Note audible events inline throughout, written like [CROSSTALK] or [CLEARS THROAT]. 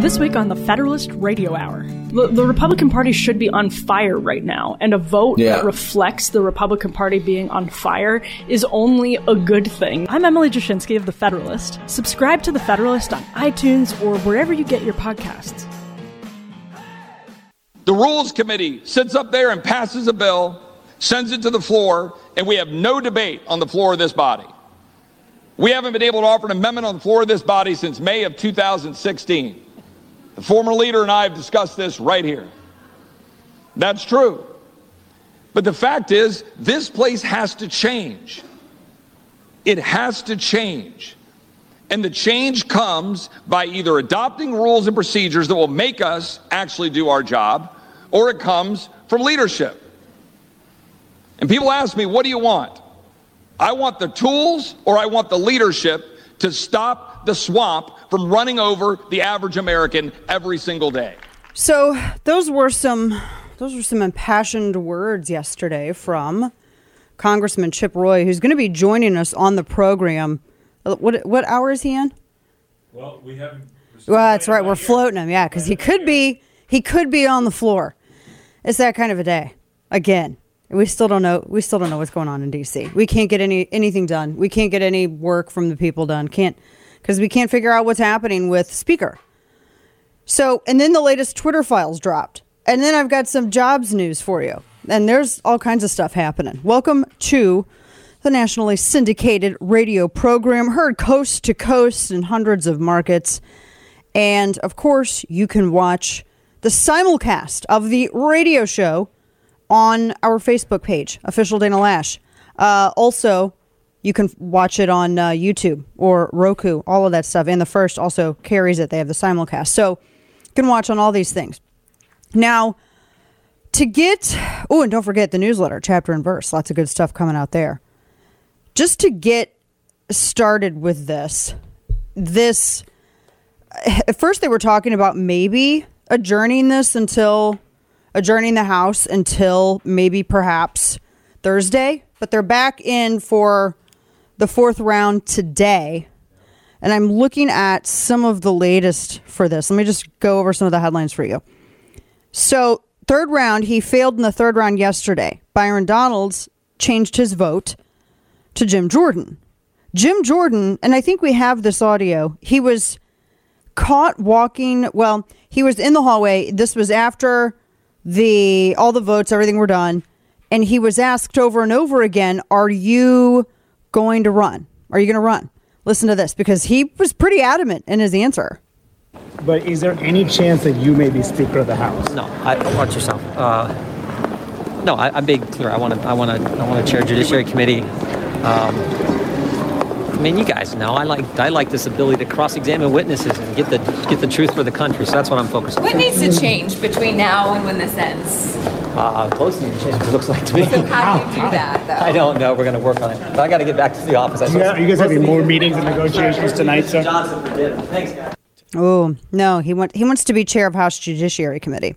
This week on the Federalist Radio Hour, the, the Republican Party should be on fire right now, and a vote Yeah. that reflects the Republican Party being on fire is only a good thing. I'm Emily Jashinsky of The Federalist. Subscribe to The Federalist on iTunes or wherever you get your podcasts. The Rules Committee sits up there and passes a bill, sends it to the floor, and we have no debate on the floor of this body. We haven't been able to offer an amendment on the floor of this body since May of 2016. The former leader and I have discussed this right here. That's true. But the fact is, this place has to change. It has to change. And the change comes by either adopting rules and procedures that will make us actually do our job, or it comes from leadership. And people ask me, what do you want? I want the tools or I want the leadership to stop the swamp from running over the average American every single day. So those were some those were some impassioned words yesterday from Congressman Chip Roy, who's going to be joining us on the program. Uh, What what hour is he in? Well, we haven't. Well, that's right. We're floating him, yeah, because he could be he could be on the floor. It's that kind of a day again. We still don't know. We still don't know what's going on in D.C. We can't get any anything done. We can't get any work from the people done. Can't because we can't figure out what's happening with Speaker. So, and then the latest Twitter files dropped. And then I've got some jobs news for you. And there's all kinds of stuff happening. Welcome to the nationally syndicated radio program, heard coast to coast in hundreds of markets. And of course, you can watch the simulcast of the radio show on our Facebook page, official Dana Loesch. Uh, also, you can watch it on uh, YouTube or Roku, all of that stuff. And the first also carries it. They have the simulcast. So you can watch on all these things. Now, to get, oh, and don't forget the newsletter, chapter and verse. Lots of good stuff coming out there. Just to get started with this, this, at first they were talking about maybe adjourning this until, adjourning the House until maybe perhaps Thursday, but they're back in for the fourth round today. And I'm looking at some of the latest for this. Let me just go over some of the headlines for you. So, third round, he failed in the third round yesterday. Byron Donalds changed his vote to Jim Jordan. Jim Jordan, and I think we have this audio, he was caught walking, well, he was in the hallway. This was after the all the votes, everything were done, and he was asked over and over again, "Are you going to run? Are you going to run?" Listen to this because he was pretty adamant in his answer. But is there any chance that you may be Speaker of the House? No, I watch yourself. Uh, no, I, I'm being clear. I want to. I want to. I want to chair Judiciary Committee. Um, I mean, you guys know I like. I like this ability to cross-examine witnesses and get the get the truth for the country. So that's what I'm focused on. What needs to change between now and when this ends? Uh, close to change. It looks like to me. So how do you do [LAUGHS] that, though? I don't know. We're going to work on it. But I got to get back to the office. I You guys- you guys having more meetings and negotiations tonight, sir? Johnson for dinner. Thanks, guys. Oh no, he want he wants to be chair of House Judiciary Committee.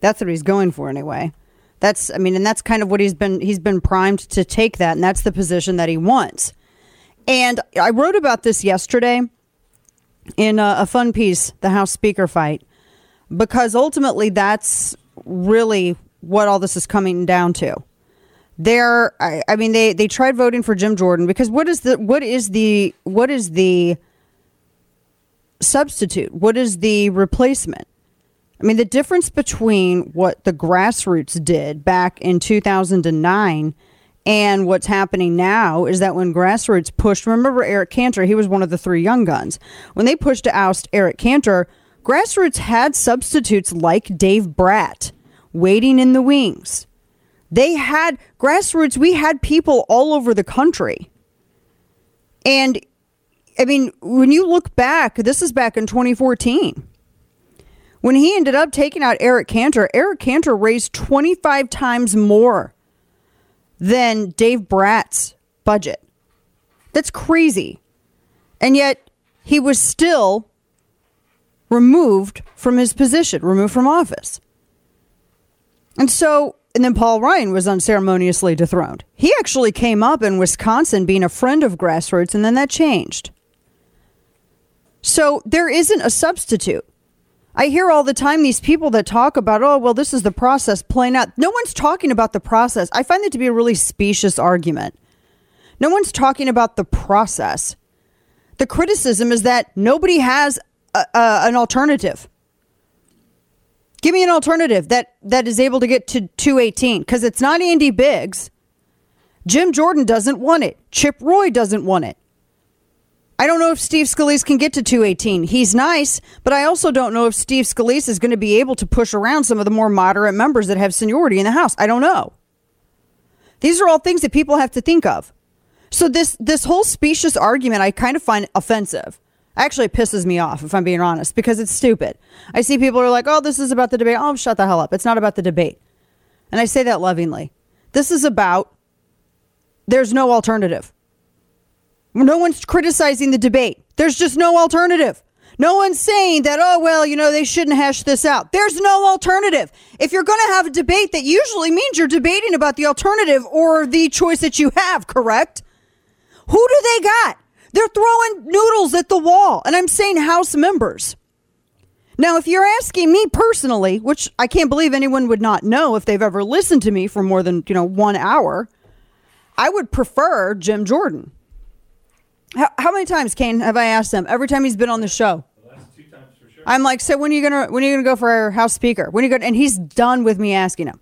That's what he's going for anyway. That's I mean, and that's kind of what he's been he's been primed to take that, and that's the position that he wants. And I wrote about this yesterday in a, a fun piece, the House Speaker fight, because ultimately that's really what all this is coming down to. There, I, I mean, they they tried voting for Jim Jordan because what is the what is the what is the substitute? What is the replacement? I mean, the difference between what the grassroots did back in 2009 and what's happening now is that when grassroots pushed, remember Eric Cantor, he was one of the three young guns. When they pushed to oust Eric Cantor, grassroots had substitutes like Dave Bratt waiting in the wings. They had grassroots, we had people all over the country. And I mean, when you look back, this is back in 2014. When he ended up taking out Eric Cantor, Eric Cantor raised 25 times more than Dave Bratt's budget. That's crazy. And yet he was still removed from his position, removed from office. And so, and then Paul Ryan was unceremoniously dethroned. He actually came up in Wisconsin being a friend of grassroots, and then that changed. So there isn't a substitute. I hear all the time these people that talk about, oh, well, this is the process playing out. No one's talking about the process. I find that to be a really specious argument. No one's talking about the process. The criticism is that nobody has a, a, an alternative. Give me an alternative that, that is able to get to 218 because it's not Andy Biggs. Jim Jordan doesn't want it. Chip Roy doesn't want it. I don't know if Steve Scalise can get to 218. He's nice, but I also don't know if Steve Scalise is going to be able to push around some of the more moderate members that have seniority in the House. I don't know. These are all things that people have to think of. So this this whole specious argument I kind of find offensive. Actually, pisses me off if I'm being honest because it's stupid. I see people are like, "Oh, this is about the debate." Oh, shut the hell up. It's not about the debate. And I say that lovingly. This is about there's no alternative. No one's criticizing the debate. There's just no alternative. No one's saying that, oh, well, you know, they shouldn't hash this out. There's no alternative. If you're going to have a debate, that usually means you're debating about the alternative or the choice that you have, correct? Who do they got? They're throwing noodles at the wall. And I'm saying House members. Now, if you're asking me personally, which I can't believe anyone would not know if they've ever listened to me for more than, you know, one hour, I would prefer Jim Jordan. How, how many times, Kane, have I asked him? Every time he's been on the show. I'm like, so when are you gonna when are you gonna go for House Speaker? When are you gonna? And he's done with me asking him.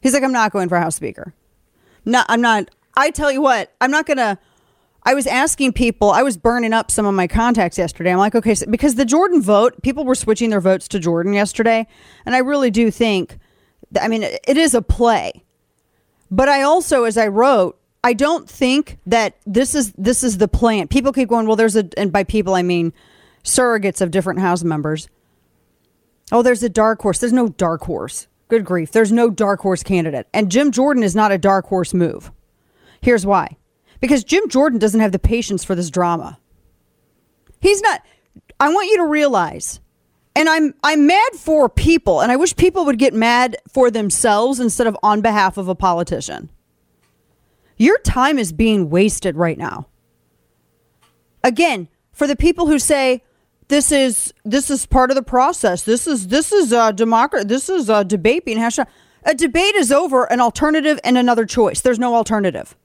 He's like, I'm not going for House Speaker. No, I'm not. I tell you what, I'm not gonna. I was asking people. I was burning up some of my contacts yesterday. I'm like, okay, so, because the Jordan vote, people were switching their votes to Jordan yesterday, and I really do think. I mean, it is a play, but I also, as I wrote, I don't think that this is this is the plan. People keep going, well, there's a, and by people I mean surrogates of different House members. Oh, there's a dark horse. There's no dark horse. Good grief. There's no dark horse candidate. And Jim Jordan is not a dark horse move. Here's why because Jim Jordan doesn't have the patience for this drama. He's not. I want you to realize, and I'm I'm mad for people, and I wish people would get mad for themselves instead of on behalf of a politician. Your time is being wasted right now. Again, for the people who say this is this is part of the process, this is this is a democracy, this is a debate being hashed out. A debate is over an alternative and another choice. There's no alternative.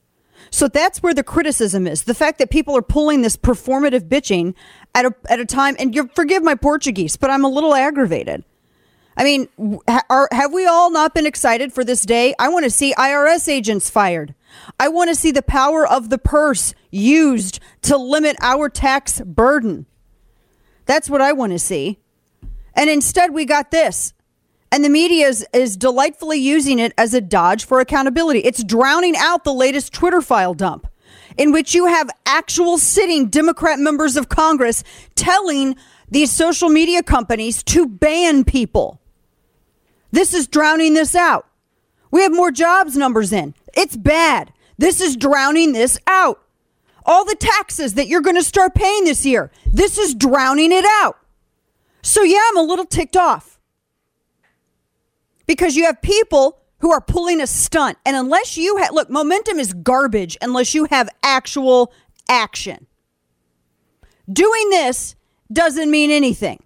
So that's where the criticism is. The fact that people are pulling this performative bitching at a, at a time, and you forgive my Portuguese, but I'm a little aggravated. I mean, are, have we all not been excited for this day? I want to see IRS agents fired. I want to see the power of the purse used to limit our tax burden. That's what I want to see. And instead, we got this. And the media is, is delightfully using it as a dodge for accountability. It's drowning out the latest Twitter file dump, in which you have actual sitting Democrat members of Congress telling these social media companies to ban people. This is drowning this out. We have more jobs numbers in. It's bad. This is drowning this out. All the taxes that you're going to start paying this year, this is drowning it out. So, yeah, I'm a little ticked off because you have people who are pulling a stunt. And unless you look, momentum is garbage unless you have actual action. Doing this doesn't mean anything.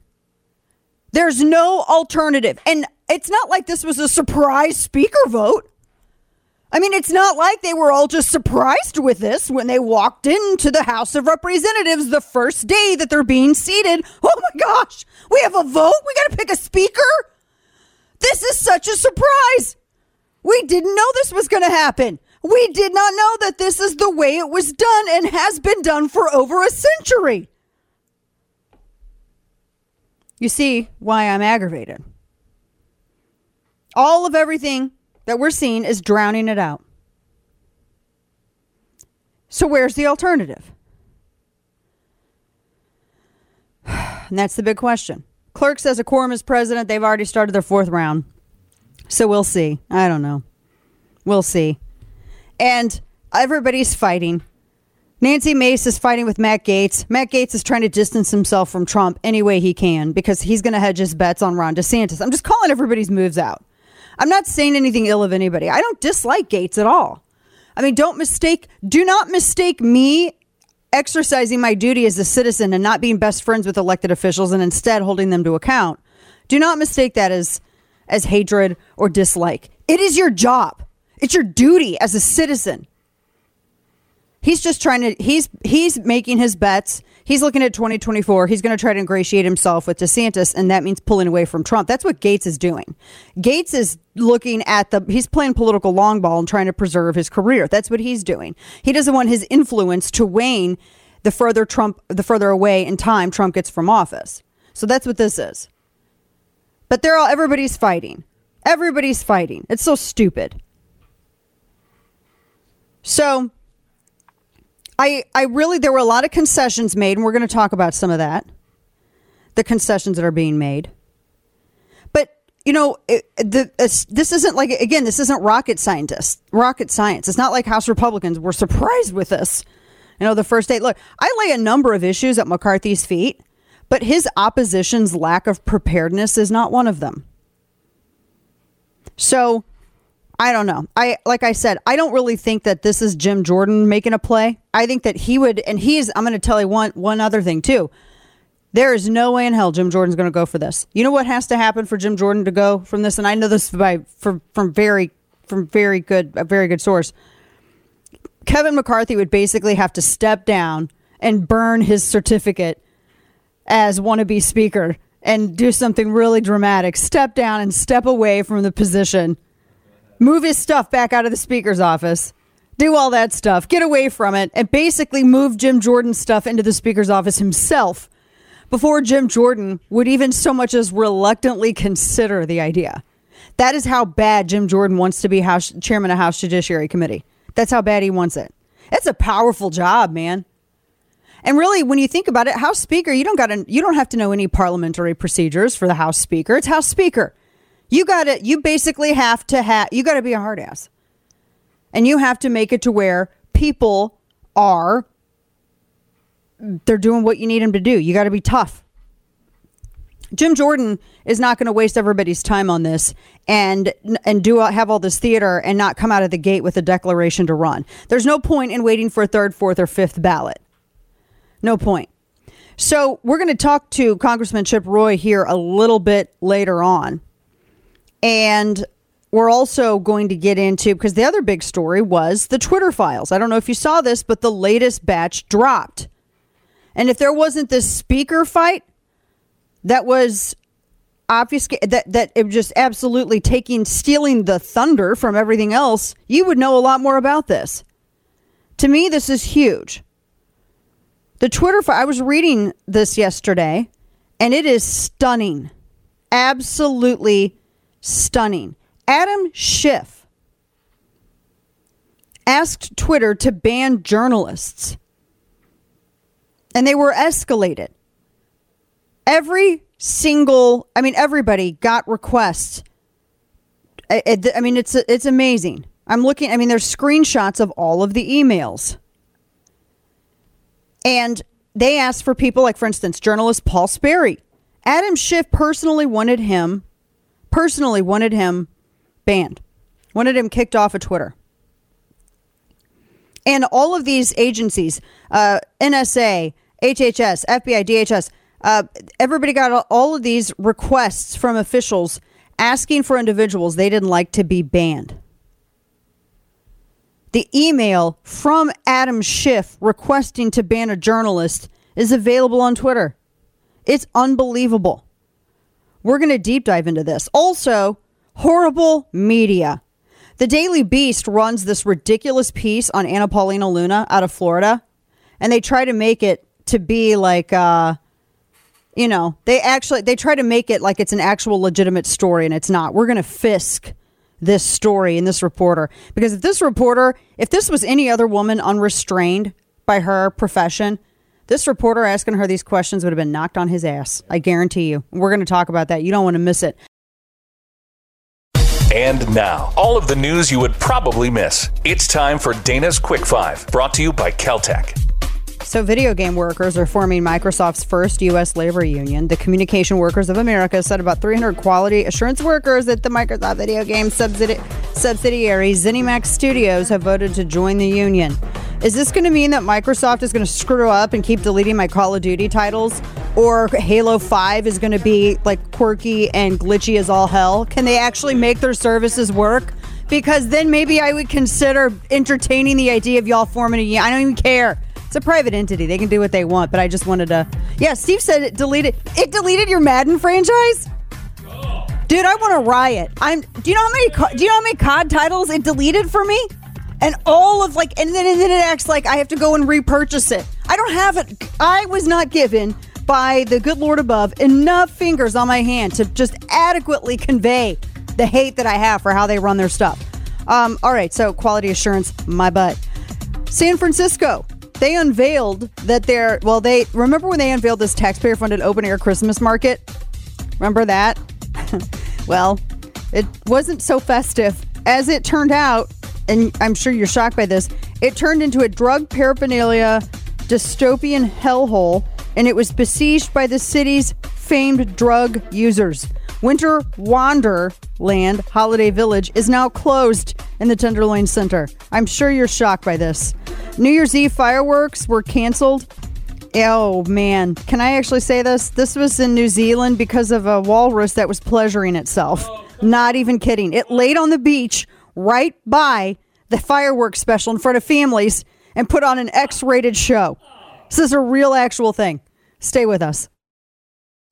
There's no alternative. And it's not like this was a surprise speaker vote. I mean, it's not like they were all just surprised with this when they walked into the House of Representatives the first day that they're being seated. Oh my gosh, we have a vote? We got to pick a speaker? This is such a surprise. We didn't know this was going to happen. We did not know that this is the way it was done and has been done for over a century. You see why I'm aggravated. All of everything that we're seeing is drowning it out. So, where's the alternative? [SIGHS] And that's the big question. Clerk says a quorum is president. They've already started their fourth round. So, we'll see. I don't know. We'll see. And everybody's fighting. Nancy Mace is fighting with Matt Gaetz. Matt Gaetz is trying to distance himself from Trump any way he can because he's going to hedge his bets on Ron DeSantis. I'm just calling everybody's moves out. I'm not saying anything ill of anybody. I don't dislike Gaetz at all. I mean, don't mistake, do not mistake me exercising my duty as a citizen and not being best friends with elected officials and instead holding them to account Do not mistake that as as hatred or dislike. It is your job. It's your duty as a citizen. He's just trying to he's he's making his bets. He's looking at 2024. He's going to try to ingratiate himself with DeSantis and that means pulling away from Trump. That's what Gaetz is doing. Gaetz is looking at the he's playing political long ball and trying to preserve his career. That's what he's doing. He doesn't want his influence to wane the further Trump the further away in time Trump gets from office. So that's what this is. But they're all everybody's fighting. Everybody's fighting. It's so stupid. So I I really there were a lot of concessions made, and we're going to talk about some of that. The concessions that are being made. But you know, it, the this isn't like again, this isn't rocket scientists, rocket science. It's not like House Republicans were surprised with this. You know, the first day. Look, I lay a number of issues at McCarthy's feet, but his opposition's lack of preparedness is not one of them. So I don't know. I like I said, I don't really think that this is Jim Jordan making a play. I think that he would, and he's. I'm going to tell you one one other thing too. There is no way in hell Jim Jordan's going to go for this. You know what has to happen for Jim Jordan to go from this, and I know this by from from very from very good a very good source. Kevin McCarthy would basically have to step down and burn his certificate as wannabe speaker and do something really dramatic. Step down and step away from the position move his stuff back out of the speaker's office, do all that stuff, get away from it, and basically move Jim Jordan's stuff into the speaker's office himself before Jim Jordan would even so much as reluctantly consider the idea. That is how bad Jim Jordan wants to be House chairman of House Judiciary Committee. That's how bad he wants it. It's a powerful job, man. And really, when you think about it, House Speaker, you don't got you don't have to know any parliamentary procedures for the House Speaker. It's House Speaker. You got to, you basically have to have, you got to be a hard ass. And you have to make it to where people are, they're doing what you need them to do. You got to be tough. Jim Jordan is not going to waste everybody's time on this and and do have all this theater and not come out of the gate with a declaration to run. There's no point in waiting for a third, fourth, or fifth ballot. No point. So we're going to talk to Congressman Chip Roy here a little bit later on. And we're also going to get into because the other big story was the Twitter files. I don't know if you saw this, but the latest batch dropped. And if there wasn't this speaker fight that was obfuscate that that it was just absolutely taking stealing the thunder from everything else, you would know a lot more about this. To me, this is huge. The Twitter file, I was reading this yesterday, and it is stunning. Absolutely stunning. Adam Schiff asked Twitter to ban journalists, and they were escalated. Every single, I mean, everybody got requests. I, I mean, it's it's amazing. I'm looking. I mean, there's screenshots of all of the emails, and they asked for people like, for instance, journalist Paul Sperry. Adam Schiff personally wanted him personally wanted him banned, wanted him kicked off of Twitter. And all of these agencies, uh, NSA, HHS, FBI, DHS, uh, everybody got all of these requests from officials asking for individuals they didn't like to be banned. The email from Adam Schiff requesting to ban a journalist is available on Twitter. It's unbelievable. We're going to deep dive into this. Also, horrible media. The Daily Beast runs this ridiculous piece on Anna Paulina Luna out of Florida, and they try to make it to be like, uh, you know, they actually they try to make it like it's an actual legitimate story, and it's not. We're going to fisk this story and this reporter because if this reporter, if this was any other woman unrestrained by her profession, this reporter asking her these questions would have been knocked on his ass. I guarantee you. We're going to talk about that. You don't want to miss it. And now, all of the news you would probably miss. It's time for Dana's Quick Five, brought to you by Keltec. So, video game workers are forming Microsoft's first U.S. labor union. The Communication Workers of America said about 300 quality assurance workers at the Microsoft video game subsidi- subsidiary ZeniMax Studios have voted to join the union. Is this going to mean that Microsoft is going to screw up and keep deleting my Call of Duty titles? Or Halo 5 is going to be like quirky and glitchy as all hell? Can they actually make their services work? Because then maybe I would consider entertaining the idea of y'all forming a union. I don't even care. It's a private entity. They can do what they want, but I just wanted to. Yeah, Steve said it deleted. It deleted your Madden franchise? Dude, I want to riot. I'm. Do you know how many? Do you know how many COD titles it deleted for me? And all of like, and then and then it acts like I have to go and repurchase it. I don't have it. I was not given by the good Lord above enough fingers on my hand to just adequately convey the hate that I have for how they run their stuff. Um, all right, so quality assurance, my butt. San Francisco, they unveiled that they're well. They remember when they unveiled this taxpayer-funded open-air Christmas market. Remember that? [LAUGHS] well, it wasn't so festive as it turned out, and I'm sure you're shocked by this. It turned into a drug paraphernalia dystopian hellhole, and it was besieged by the city's famed drug users. Winter Wonderland Holiday Village is now closed in the Tenderloin Center. I'm sure you're shocked by this. New Year's Eve fireworks were canceled. Oh man, can I actually say this? This was in New Zealand because of a walrus that was pleasuring itself. Not even kidding. It laid on the beach right by the fireworks special in front of families and put on an X rated show. This is a real actual thing. Stay with us.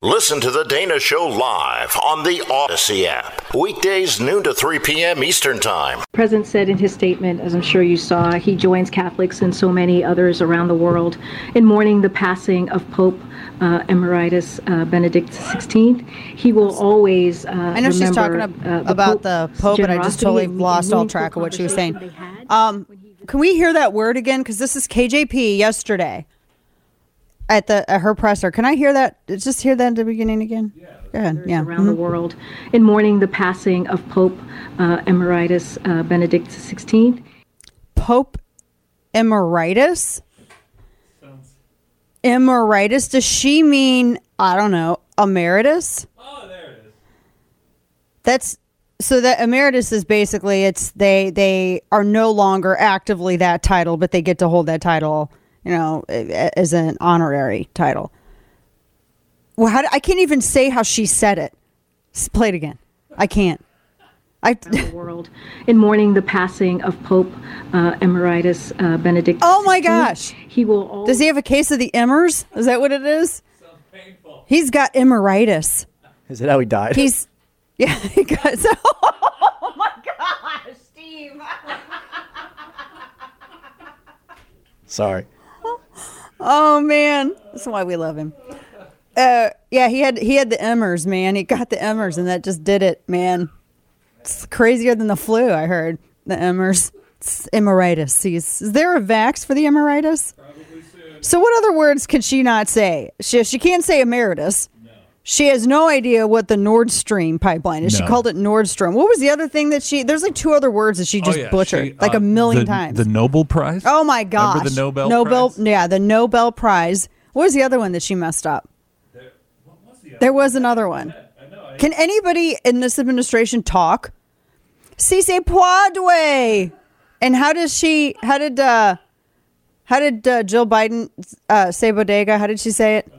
Listen to The Dana Show live on the Odyssey app. Weekdays, noon to 3 p.m. Eastern Time. President said in his statement, as I'm sure you saw, he joins Catholics and so many others around the world in mourning the passing of Pope uh, Emeritus uh, Benedict XVI. He will always. Uh, I know she's talking ab- uh, the about Pope's the Pope, but I just totally and- and lost all track of what she was saying. conversation they had. Um, can we hear that word again? Because this is KJP yesterday at the at her presser. Can I hear that? Just hear that at the beginning again. Yeah. Go ahead. Yeah. around the Mhm. world in mourning the passing of Pope uh, Emeritus uh, Benedict XVI. Pope Emeritus. Emeritus. Does she mean I don't know emeritus? Oh, there it is. That's so that emeritus is basically it's they they are no longer actively that title, but they get to hold that title, you know, as an honorary title. Well, how do, I can't even say how she said it. S- Play it again. I can't. I the world in mourning the passing of Pope uh, Emeritus uh, Benedict. Oh my gosh. He will. Always does he have a case of the Emmers? Is that what it is? Painful. He's got emeritus. Is it how he died? He's yeah. [LAUGHS] He got [LAUGHS] oh my gosh, Steve. Sorry. Oh man, that's why we love him. Uh, yeah, he had he had the Emmers, man. He got the Emmers, and that just did it, man. It's crazier than the flu. I heard the Emmers. It's emeritus. He's, is there a vax for the emeritus? So, what other words could she not say? She she can't say emeritus. She has no idea what the Nord Stream pipeline is. She called it Nordstrom. What was the other thing that she? There's like two other words that she Oh, just yeah, butchered she, like uh, a million the- times. The Nobel Prize. Oh my gosh! Remember the Nobel Nobel, Prize? yeah, the Nobel Prize. What was the other one that she messed up? There was another one. Can anybody in this administration talk? Si se puede. And how does she? How did? uh How did uh, Jill Biden uh, say bodega? How did she say it?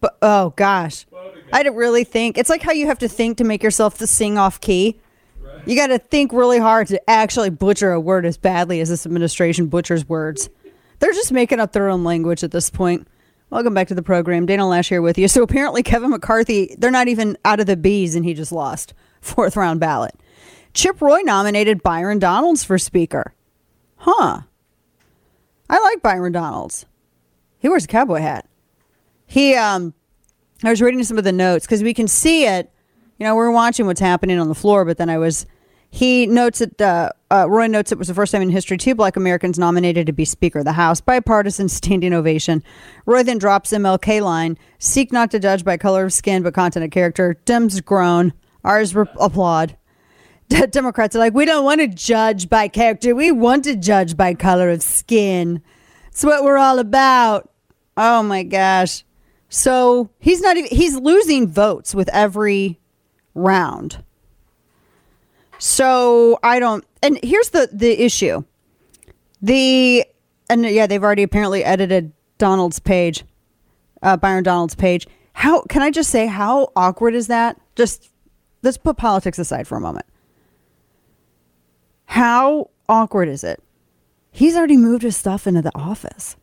But oh gosh, I to really think. It's like how you have to think to make yourself to sing off key. You got to think really hard to actually butcher a word as badly as this administration butchers words. They're just making up their own language at this point. Welcome back to the program. Dana Loesch here with you. So apparently, Kevin McCarthy, they're not even out of the bees, and he just lost fourth round ballot. Chip Roy nominated Byron Donalds for Speaker. Huh. I like Byron Donalds. He wears a cowboy hat. He, um, I was reading some of the notes because we can see it. You know, we're watching what's happening on the floor, but then I was. He notes that uh, uh, Roy notes it was the first time in history two Black Americans nominated to be Speaker of the House, bipartisan standing ovation. Roy then drops MLK line: "Seek not to judge by color of skin, but content of character." Dems groan. Ours re- applaud. [LAUGHS] Democrats are like, we don't want to judge by character. We want to judge by color of skin. It's what we're all about. Oh my gosh. So he's not even, he's losing votes with every round. So I don't, and here's the, the issue. The and yeah, they've already apparently edited Donalds' page, uh, Byron Donalds' page. How can I just say how awkward is that? Just let's put politics aside for a moment. How awkward is it? He's already moved his stuff into the office.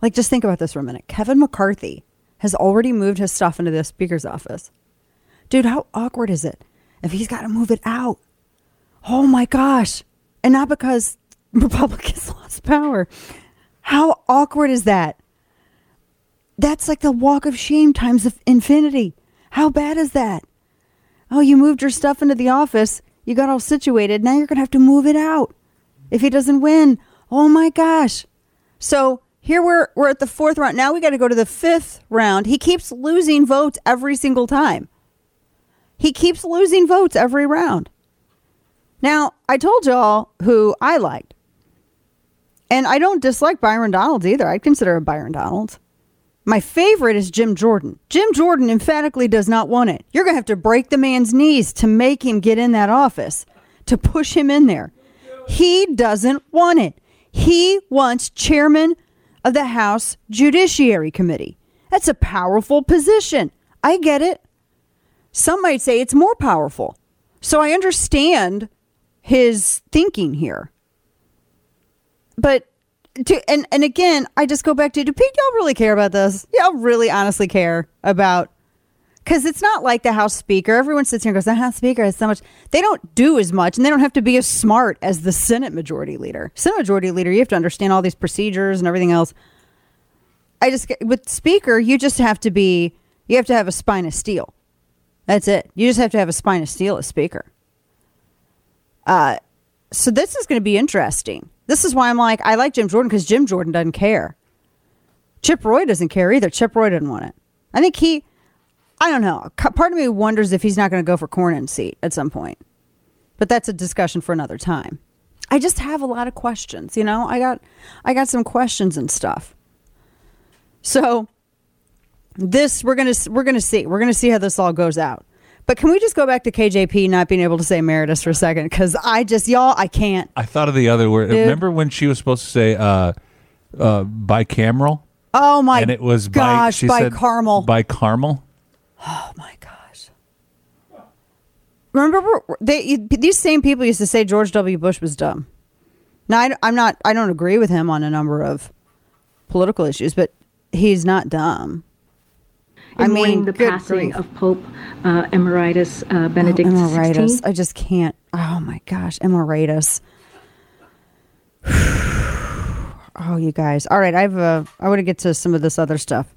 Like, just think about this for a minute. Kevin McCarthy has already moved his stuff into the speaker's office. Dude, how awkward is it if he's got to move it out? Oh my gosh. And not because [LAUGHS] Republicans [LAUGHS] lost power. How awkward is that? That's like the walk of shame times infinity. How bad is that? Oh, you moved your stuff into the office. You got all situated. Now you're going to have to move it out if he doesn't win. Oh my gosh. So here we're we're at the fourth round. Now we got to go to the fifth round. He keeps losing votes every single time. He keeps losing votes every round. Now, I told y'all who I liked. And I don't dislike Byron Donalds either. I'd consider a Byron Donalds. My favorite is Jim Jordan. Jim Jordan emphatically does not want it. You're going to have to break the man's knees to make him get in that office, to push him in there. He doesn't want it. He wants chairman of the House Judiciary Committee. That's a powerful position. I get it. Some might say it's more powerful. So I understand his thinking here. But to, and and again, I just go back to do y'all really care about this? Y'all really honestly care about because it's not like the House Speaker. Everyone sits here and goes, the House Speaker has so much. They don't do as much, and they don't have to be as smart as the Senate Majority Leader. Senate Majority Leader, you have to understand all these procedures and everything else. I just with Speaker, you just have to be, you have to have a spine of steel. That's it. You just have to have a spine of steel as Speaker. Uh, so this is going to be interesting. This is why I'm like, I like Jim Jordan because Jim Jordan doesn't care. Chip Roy doesn't care either. Chip Roy didn't want it. I think he, I don't know. Part of me wonders if he's not going to go for Cornyn's seat at some point. But that's a discussion for another time. I just have a lot of questions, you know? I got I got some questions and stuff. So this we're going to we're to see. We're going to see how this all goes out. But can we just go back to KJP not being able to say emeritus for a second cuz I just y'all I can't. I thought of the other word. Dude. Remember when she was supposed to say uh uh bicameral? Oh my and it was gosh, by, she by said Carmel. By Carmel. Oh my gosh. Remember they these same people used to say George W. Bush was dumb. Now I, I'm not I don't agree with him on a number of political issues, but he's not dumb. In I mean, the passing grief. of Pope uh, Emeritus uh, Benedict oh, emeritus. XVI. I just can't. Oh my gosh, emeritus. [SIGHS] oh, you guys. All right, I've. Uh, I want to get to some of this other stuff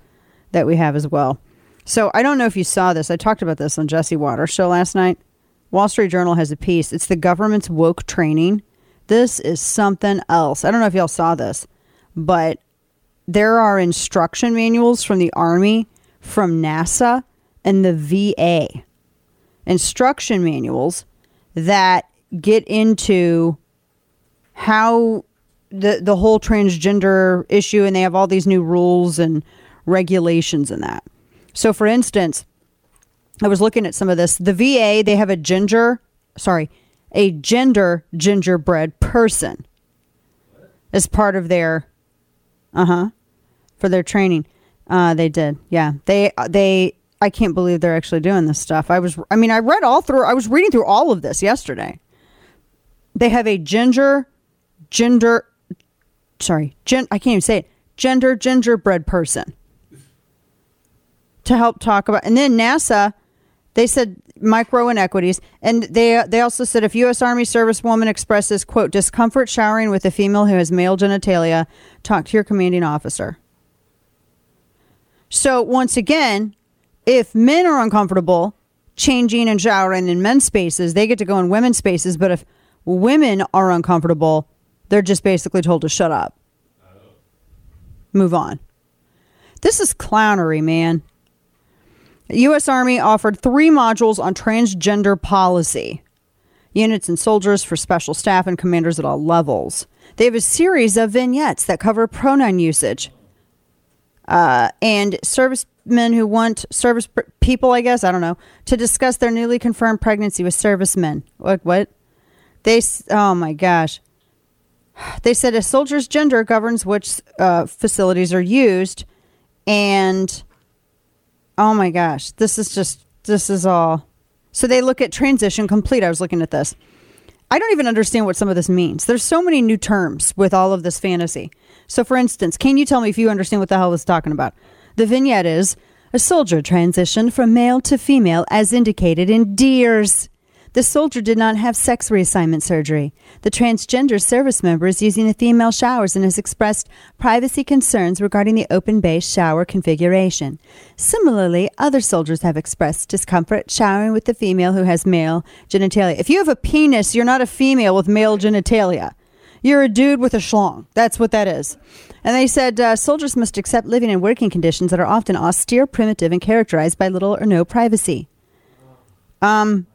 that we have as well. So I don't know if you saw this. I talked about this on Jesse Watters' show last night. Wall Street Journal has a piece. It's the government's woke training. This is something else. I don't know if y'all saw this, but there are instruction manuals from the Army, from NASA, and the VA. Instruction manuals that get into how the the whole transgender issue and they have all these new rules and regulations and that. So for instance, I was looking at some of this. The VA, they have a ginger, sorry, a gender gingerbread person as part of their uh-huh for their training. Uh they did. Yeah. They they I can't believe they're actually doing this stuff. I was I mean, I read all through I was reading through all of this yesterday. They have a ginger gender sorry, gen, I can't even say it. Gender gingerbread person to help talk about. And then NASA, they said micro inequities, and they they also said if U.S. Army servicewoman expresses quote discomfort showering with a female who has male genitalia, talk to your commanding officer. So once again, if men are uncomfortable changing and showering in men's spaces, they get to go in women's spaces. But if women are uncomfortable, they're just basically told to shut up. Move on. This is clownery, man. U.S. Army offered three modules on transgender policy. Units and soldiers for special staff and commanders at all levels. They have a series of vignettes that cover pronoun usage. Uh, and servicemen who want service pr- people, I guess, I don't know, to discuss their newly confirmed pregnancy with servicemen. What? What? They? Oh my gosh. they said a soldier's gender governs which uh, facilities are used, and oh my gosh, this is just this is all. So they look at transition complete. I was looking at this. I don't even understand what some of this means. There's so many new terms with all of this fantasy. So, for instance, can you tell me if you understand what the hell it's talking about? The vignette is a soldier transitioned from male to female as indicated in DEERS. The soldier did not have sex reassignment surgery. The transgender service member is using the female showers and has expressed privacy concerns regarding the open base shower configuration. Similarly, other soldiers have expressed discomfort showering with the female who has male genitalia. If you have a penis, you're not a female with male genitalia. You're a dude with a schlong. That's what that is. And they said uh, soldiers must accept living and working conditions that are often austere, primitive, and characterized by little or no privacy. Um,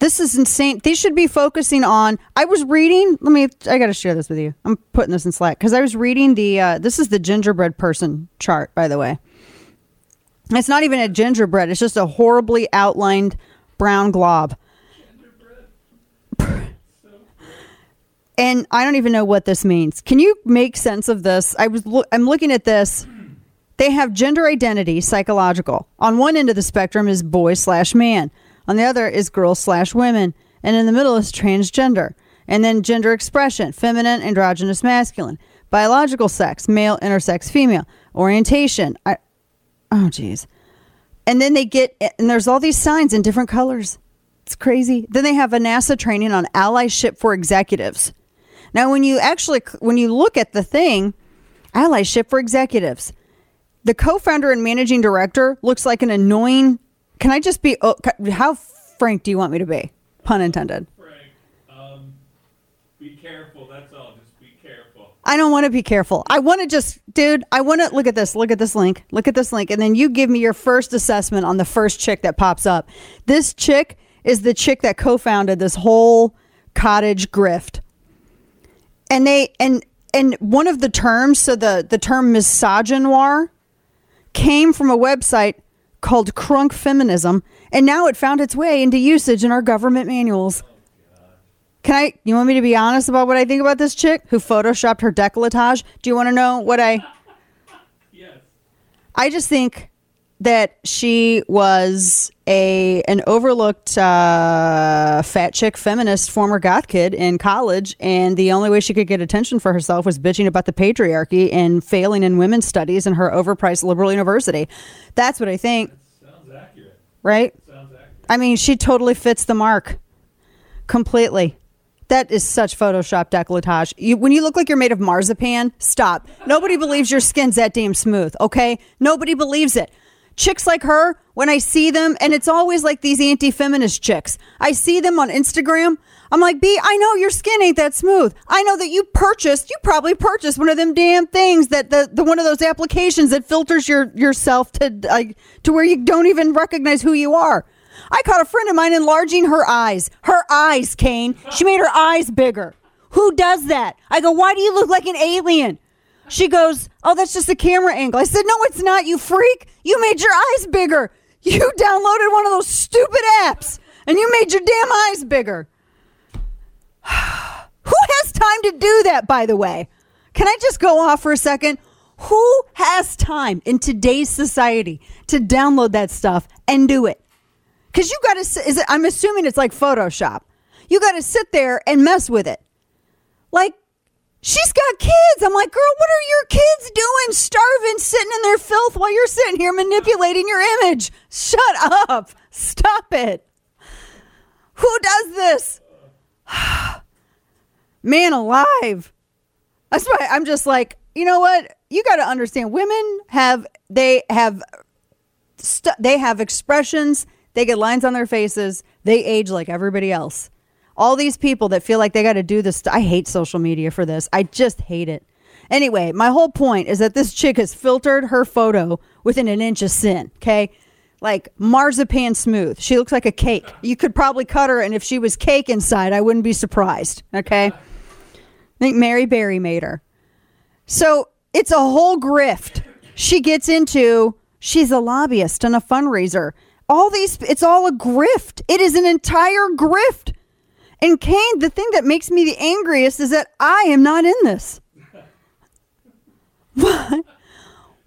this is insane. They should be focusing on. I was reading. Let me. I got to share this with you. I'm putting this in Slack because I was reading the. Uh, this is the gingerbread person chart, by the way. It's not even a gingerbread. It's just a horribly outlined brown glob. [LAUGHS] And I don't even know what this means. Can you make sense of this? I was. Lo- I'm looking at this. They have gender identity, psychological. On one end of the spectrum is boy slash man. On the other is girls slash women. And in the middle is transgender. And then gender expression, feminine, androgynous, masculine. Biological sex, male, intersex, female. Orientation. I, oh, geez. And then they get, and there's all these signs in different colors. It's crazy. Then they have a NASA training on allyship for executives. Now, when you actually, when you look at the thing, allyship for executives, the co-founder and managing director looks like an annoying can I just be? Oh, how frank do you want me to be? Pun intended. Frank, um, be careful. That's all. Just be careful. I don't want to be careful. I want to just, dude. I want to look at this. Look at this link. Look at this link, and then you give me your first assessment on the first chick that pops up. This chick is the chick that co-founded this whole cottage grift, and they and and one of the terms. So the the term misogynoir came from a website called crunk feminism, and now it found its way into usage in our government manuals. Can I? You want me to be honest about what I think about this chick who photoshopped her decolletage? Do you want to know what I? [LAUGHS] yes. I just think that she was a an overlooked uh, fat chick feminist former goth kid in college, and the only way she could get attention for herself was bitching about the patriarchy and failing in women's studies in her overpriced liberal university. That's what I think. Sounds accurate. Right? Sounds accurate. I mean, she totally fits the mark completely. That is such Photoshop decolletage. You, when you look like you're made of marzipan, stop. Nobody believes your skin's that damn smooth, okay? Nobody believes it. Chicks like her, when I see them, and it's always like these anti feminist chicks, I see them on Instagram. I'm like, B, I know your skin ain't that smooth. I know that you purchased, you probably purchased one of them damn things that the, the one of those applications that filters your yourself to like to where you don't even recognize who you are. I caught a friend of mine enlarging her eyes. Her eyes, Kane. She made her eyes bigger. Who does that? I go, why do you look like an alien? She goes, oh, that's just a camera angle. I said, no, it's not, you freak. You made your eyes bigger. You [LAUGHS] downloaded one of those stupid apps and you made your damn eyes bigger. [SIGHS] Who has time to do that, by the way? Can I just go off for a second? Who has time in today's society to download that stuff and do it? Because you got to, is it, I'm assuming it's like Photoshop. You got to sit there and mess with it. Like, she's got kids. I'm like, girl, what are your kids doing? Starving, sitting in their filth while you're sitting here manipulating your image. Shut up. Stop it. Who does this? [SIGHS] Man alive. That's why I'm just like, you know what? You got to understand women have, they have, st- they have expressions they get lines on their faces. They age like everybody else. All these people that feel like they got to do this. I hate social media for this. I just hate it. Anyway, my whole point is that this chick has filtered her photo within an inch of sin. Okay. Like marzipan smooth. She looks like a cake. You could probably cut her, and if she was cake inside, I wouldn't be surprised. Okay. I think Mary Berry made her. So it's a whole grift. She gets into, she's a lobbyist and a fundraiser all these it's all a grift it is an entire grift And Kane, the thing that makes me the angriest is that I am not in this. [LAUGHS] Why?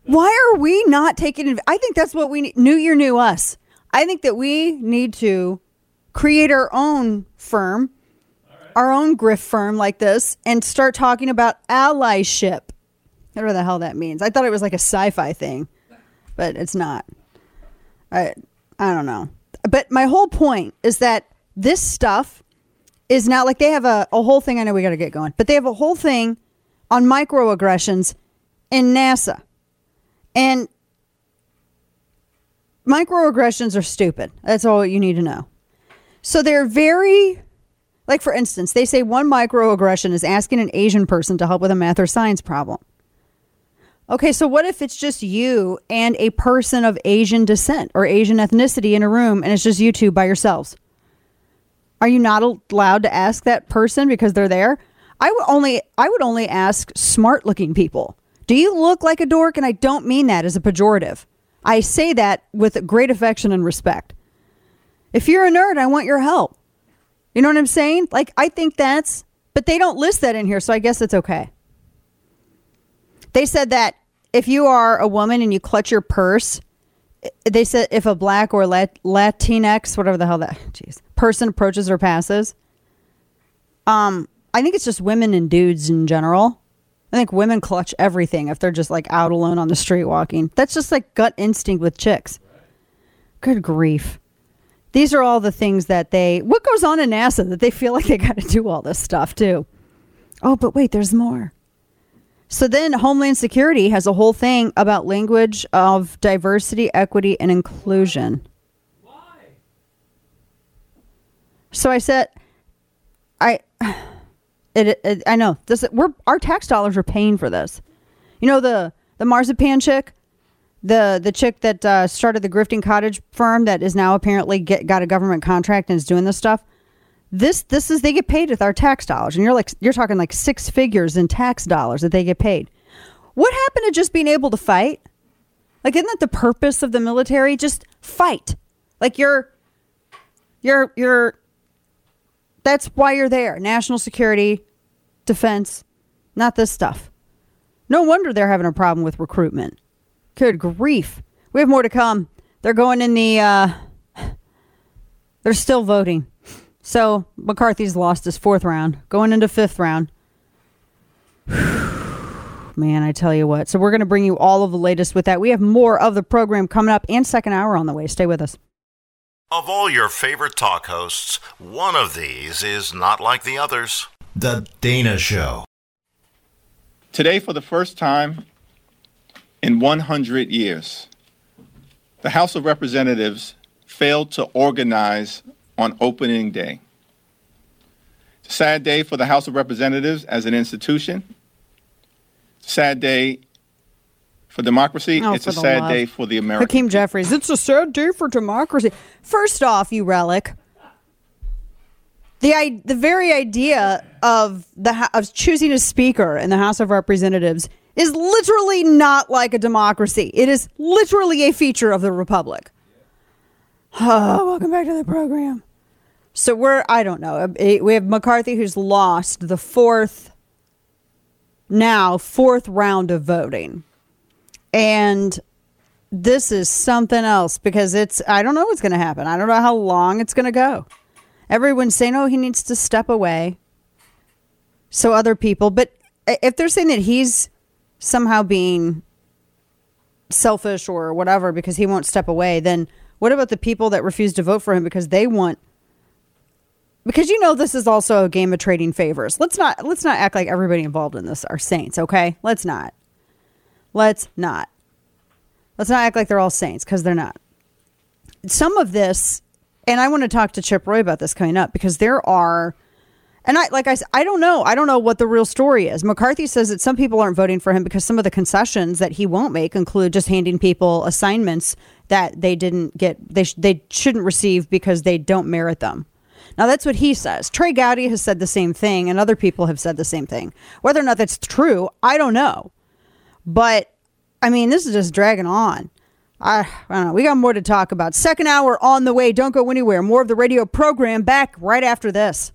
Why are we not taking? I think that's what we need. New year, new us. I think that we need to create our own firm, our own grift firm like this, and start talking about allyship. Whatever the hell that means. I thought it was like a sci-fi thing, but it's not. I I don't know. But my whole point is that this stuff is not like they have a, a whole thing. I know we got to get going, but they have a whole thing on microaggressions in NASA. And microaggressions are stupid. That's all you need to know. So they're very, like for instance, they say one microaggression is asking an Asian person to help with a math or science problem. Okay, so what if it's just you and a person of Asian descent or Asian ethnicity in a room and it's just you two by yourselves? Are you not allowed to ask that person because they're there? I would only I would only ask smart looking people. Do you look like a dork? And I don't mean that as a pejorative. I say that with great affection and respect. If you're a nerd, I want your help. You know what I'm saying? Like I think that's but they don't list that in here, so I guess it's okay. They said that if you are a woman and you clutch your purse, they said if a black or Lat- Latinx, whatever the hell that, jeez, person approaches or passes, um, I think it's just women and dudes in general. I think women clutch everything if they're just like out alone on the street walking. That's just like gut instinct with chicks. Good grief. These are all the things that they, what goes on in NASA that they feel like they got to do all this stuff too. Oh, but wait, there's more. So then Homeland Security has a whole thing about language of diversity, equity, and inclusion. Why? So I said, I, [SIGHS] it, it I know this. We're our tax dollars are paying for this. You know the the marzipan chick, the the chick that uh, started the grifting cottage firm that is now apparently get, got a government contract and is doing this stuff. This this is they get paid with our tax dollars, and you're like you're talking like six figures in tax dollars that they get paid. What happened to just being able to fight? Like, isn't that the purpose of the military? Just fight. Like you're, you're, you're. That's why you're there. National security, defense, not this stuff. No wonder they're having a problem with recruitment. Good grief. We have more to come. They're going in the. uh They're still voting. So McCarthy's lost his fourth round, going into fifth round. [SIGHS] Man, I tell you what. So we're going to bring you all of the latest with that. We have more of the program coming up and second hour on the way. Stay with us. Of all your favorite talk hosts, one of these is not like the others. The Dana Show. Today, for the first time in 100 years, the House of Representatives failed to organize on opening day. It's a sad day for the House of Representatives as an institution. Sad day for democracy. Oh, it's for a sad love. day for the American. Hakeem Jeffries, it's a sad day for democracy. First off, you relic. The, the very idea of the of choosing a speaker in the House of Representatives is literally not like a democracy. It is literally a feature of the republic. Oh, [SIGHS] welcome back to the program. So we're I don't know. eh, We have McCarthy who's lost the fourth now fourth round of voting. And this is something else because it's I don't know what's going to happen. I don't know how long it's going to go. Everyone's saying, "Oh, he needs to step away." So other people, but if they're saying that he's somehow being selfish or whatever because he won't step away, then what about the people that refuse to vote for him because they want because you know this is also a game of trading favors. Let's not let's not act like everybody involved in this are saints, okay? Let's not. Let's not. Let's not act like they're all saints because they're not. Some of this, and I want to talk to Chip Roy about this coming up because there are, and I like I I don't know. I don't know what the real story is. McCarthy says that some people aren't voting for him because some of the concessions that he won't make include just handing people assignments that they didn't get, they sh- they shouldn't receive because they don't merit them. Now that's what he says. Trey Gowdy has said the same thing, and other people have said the same thing. Whether or not that's true, I don't know. But I mean, this is just dragging on. I, I don't know. We got more to talk about. Second hour on the way. Don't go anywhere. More of the radio program back right after this.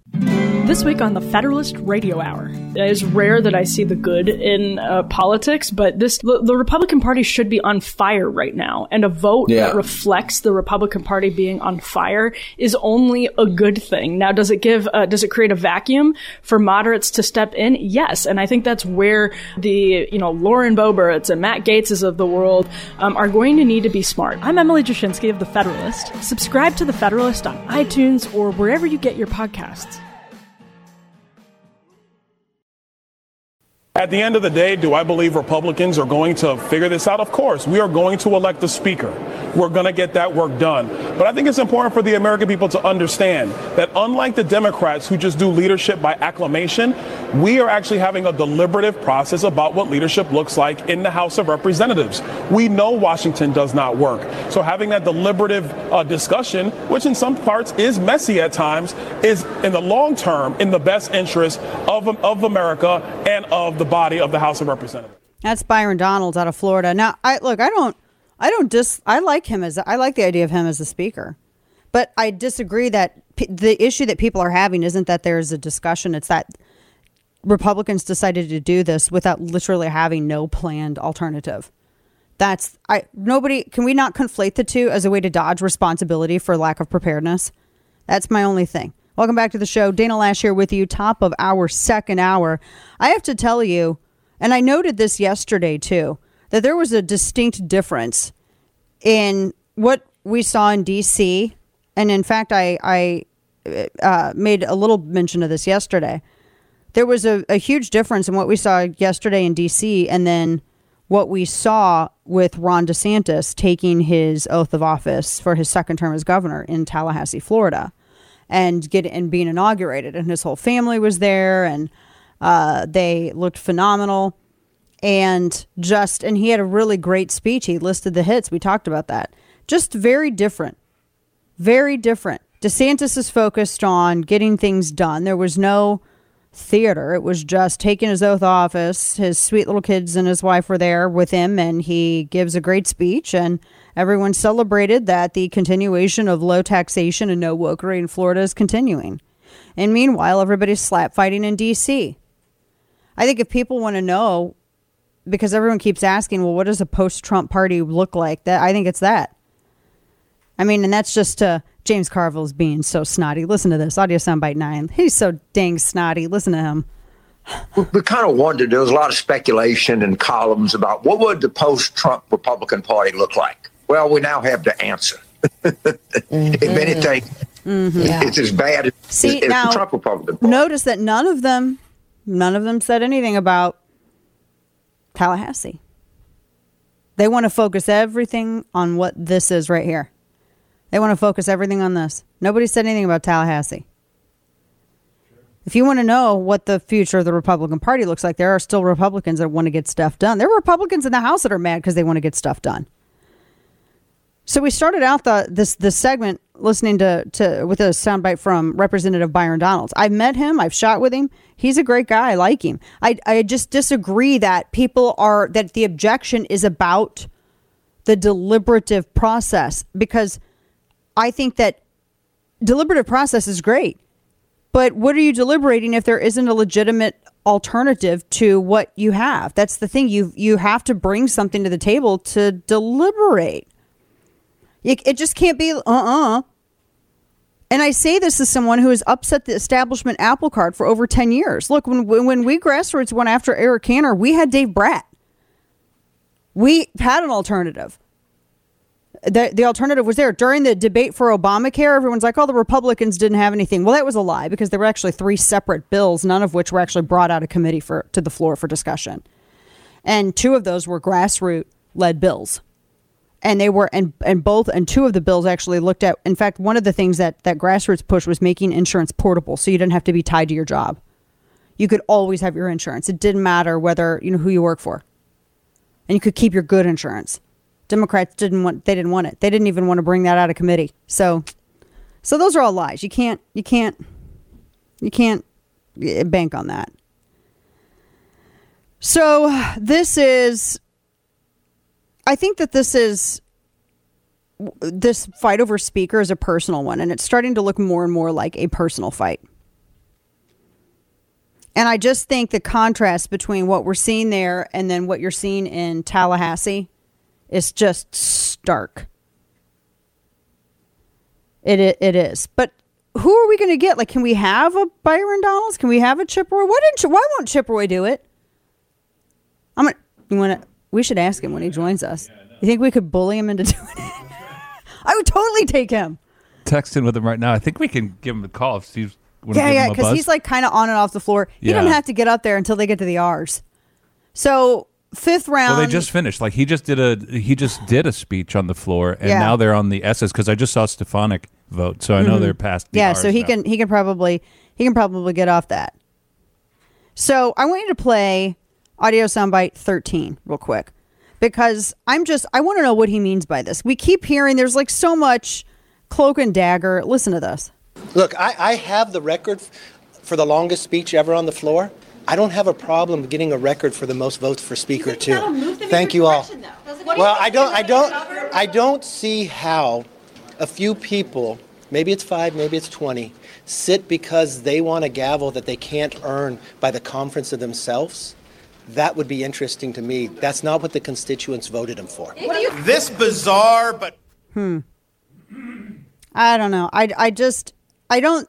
This week on the Federalist Radio Hour, it is rare that I see the good in uh, politics, but this the, the, Republican Party should be on fire right now, and a vote yeah. that reflects the Republican Party being on fire is only a good thing. Now, does it give uh, does it create a vacuum for moderates to step in? Yes, and I think that's where the you know Lauren Boeberts and Matt Gaetzes of the world um, are going to need to be smart. I'm Emily Jashinsky of the Federalist. Subscribe to the Federalist on iTunes or wherever you get your podcasts. At the end of the day, do I believe Republicans are going to figure this out? Of course. We are going to elect a speaker. We're going to get that work done. But I think it's important for the American people to understand that unlike the Democrats who just do leadership by acclamation, we are actually having a deliberative process about what leadership looks like in the House of Representatives. We know Washington does not work. So having that deliberative uh, discussion, which in some parts is messy at times, is in the long term in the best interest of, of America and of the body of the House of Representatives. That's Byron Donalds out of Florida. Now, I look, I don't, I don't dis, I like him as, I like the idea of him as a speaker, but I disagree that p- the issue that people are having isn't that there's a discussion; it's that Republicans decided to do this without literally having no planned alternative. That's I nobody can we not conflate the two as a way to dodge responsibility for lack of preparedness? That's my only thing. Welcome back to the show. Dana Loesch here with you, top of our second hour. I have to tell you, and I noted this yesterday too, that there was a distinct difference in what we saw in D.C. And in fact, I, I uh, made a little mention of this yesterday. There was a, a huge difference in what we saw yesterday in D.C. and then what we saw with Ron DeSantis taking his oath of office for his second term as governor in Tallahassee, Florida and get and being inaugurated. And his whole family was there, and uh, they looked phenomenal. And just and he had a really great speech. He listed the hits. We talked about that. Just very different, very different. DeSantis is focused on getting things done. There was no theater. It was just taking his oath of office. His sweet little kids and his wife were there with him, and he gives a great speech. And Everyone celebrated that the continuation of low taxation and no wokery in Florida is continuing. And meanwhile, everybody's slap fighting in D.C. I think if people want to know, because everyone keeps asking, well, what does a post Trump party look like? That I think it's that. I mean, and that's just uh, James Carville's being so snotty. Listen to this audio soundbite nine. He's so dang snotty. Listen to him. we kind of wondered. There was a lot of speculation and columns about what would the post-Trump Republican Party look like. Well, we now have the answer. [LAUGHS] mm-hmm. If anything, mm-hmm. yeah. it's as bad as, See, as now, the Trump Republican Party. Notice that none of them, none of them said anything about Tallahassee. They want to focus everything on what this is right here. They want to focus everything on this. Nobody said anything about Tallahassee. If you want to know what the future of the Republican Party looks like, there are still Republicans that want to get stuff done. There are Republicans in the House that are mad because they want to get stuff done. So we started out the this this segment listening to to with a soundbite from Representative Byron Donalds. I've met him. I've shot with him. He's a great guy. I like him. I I just disagree that people are that the objection is about the deliberative process because I think that deliberative process is great. But what are you deliberating if there isn't a legitimate alternative to what you have? That's the thing. You you have to bring something to the table to deliberate. It, it just can't be uh uh-uh. uh And I say this as someone who has upset the establishment apple cart for over 10 years. Look, when, when we grassroots went after Eric Cantor, we had Dave Brat. We had an alternative. The, the alternative was there. During the debate for Obamacare, everyone's like, oh, the Republicans didn't have anything. Well, that was a lie because there were actually three separate bills, none of which were actually brought out of committee for, to the floor for discussion. And two of those were grassroots led bills and they were and and both and two of the bills actually looked at in fact one of the things that that grassroots push was making insurance portable so you didn't have to be tied to your job. You could always have your insurance. It didn't matter whether you know who you work for. And you could keep your good insurance. Democrats didn't want they didn't want it. They didn't even want to bring that out of committee. So so those are all lies. You can't you can't you can't eh, bank on that. So this is I think that this is this fight over speaker is a personal one, and it's starting to look more and more like a personal fight. And I just think the contrast between what we're seeing there and then what you're seeing in Tallahassee is just stark. It it, it is. But who are we going to get? Like, can we have a Byron Donalds? Can we have a Chip Roy? Why didn't why won't Chip Roy do it? I'm gonna. You want to? We should ask him when he joins us. You think we could bully him into [LAUGHS] doing it? I would totally take him. Texting with him right now. I think we can give him a call if Steve's. Yeah, yeah, because he's like kind of on and off the floor. He Yeah. doesn't have to get up there until they get to the R's. So fifth round. Well, they just finished. Like he just did a he just did a speech on the floor, and Yeah. now they're on the S's because I just saw Stefanik vote, so I know Mhm. they're past. The Yeah, R's so he now. can he can probably he can probably get off that. So I want you to play audio soundbite 13 real quick because I'm just I want to know what he means by this. We keep hearing there's like so much cloak and dagger. Listen to this. Look, I, I have the record for the longest speech ever on the floor. I don't have a problem getting a record for the most votes for speaker too. Thank you all. Well, I don't, I don't, I don't see how a few people, maybe it's five, maybe it's twenty, sit because they want a gavel that they can't earn by the conference of themselves. That would be interesting to me. That's not what the constituents voted him for. This bizarre but Hmm. I don't know. I I just I don't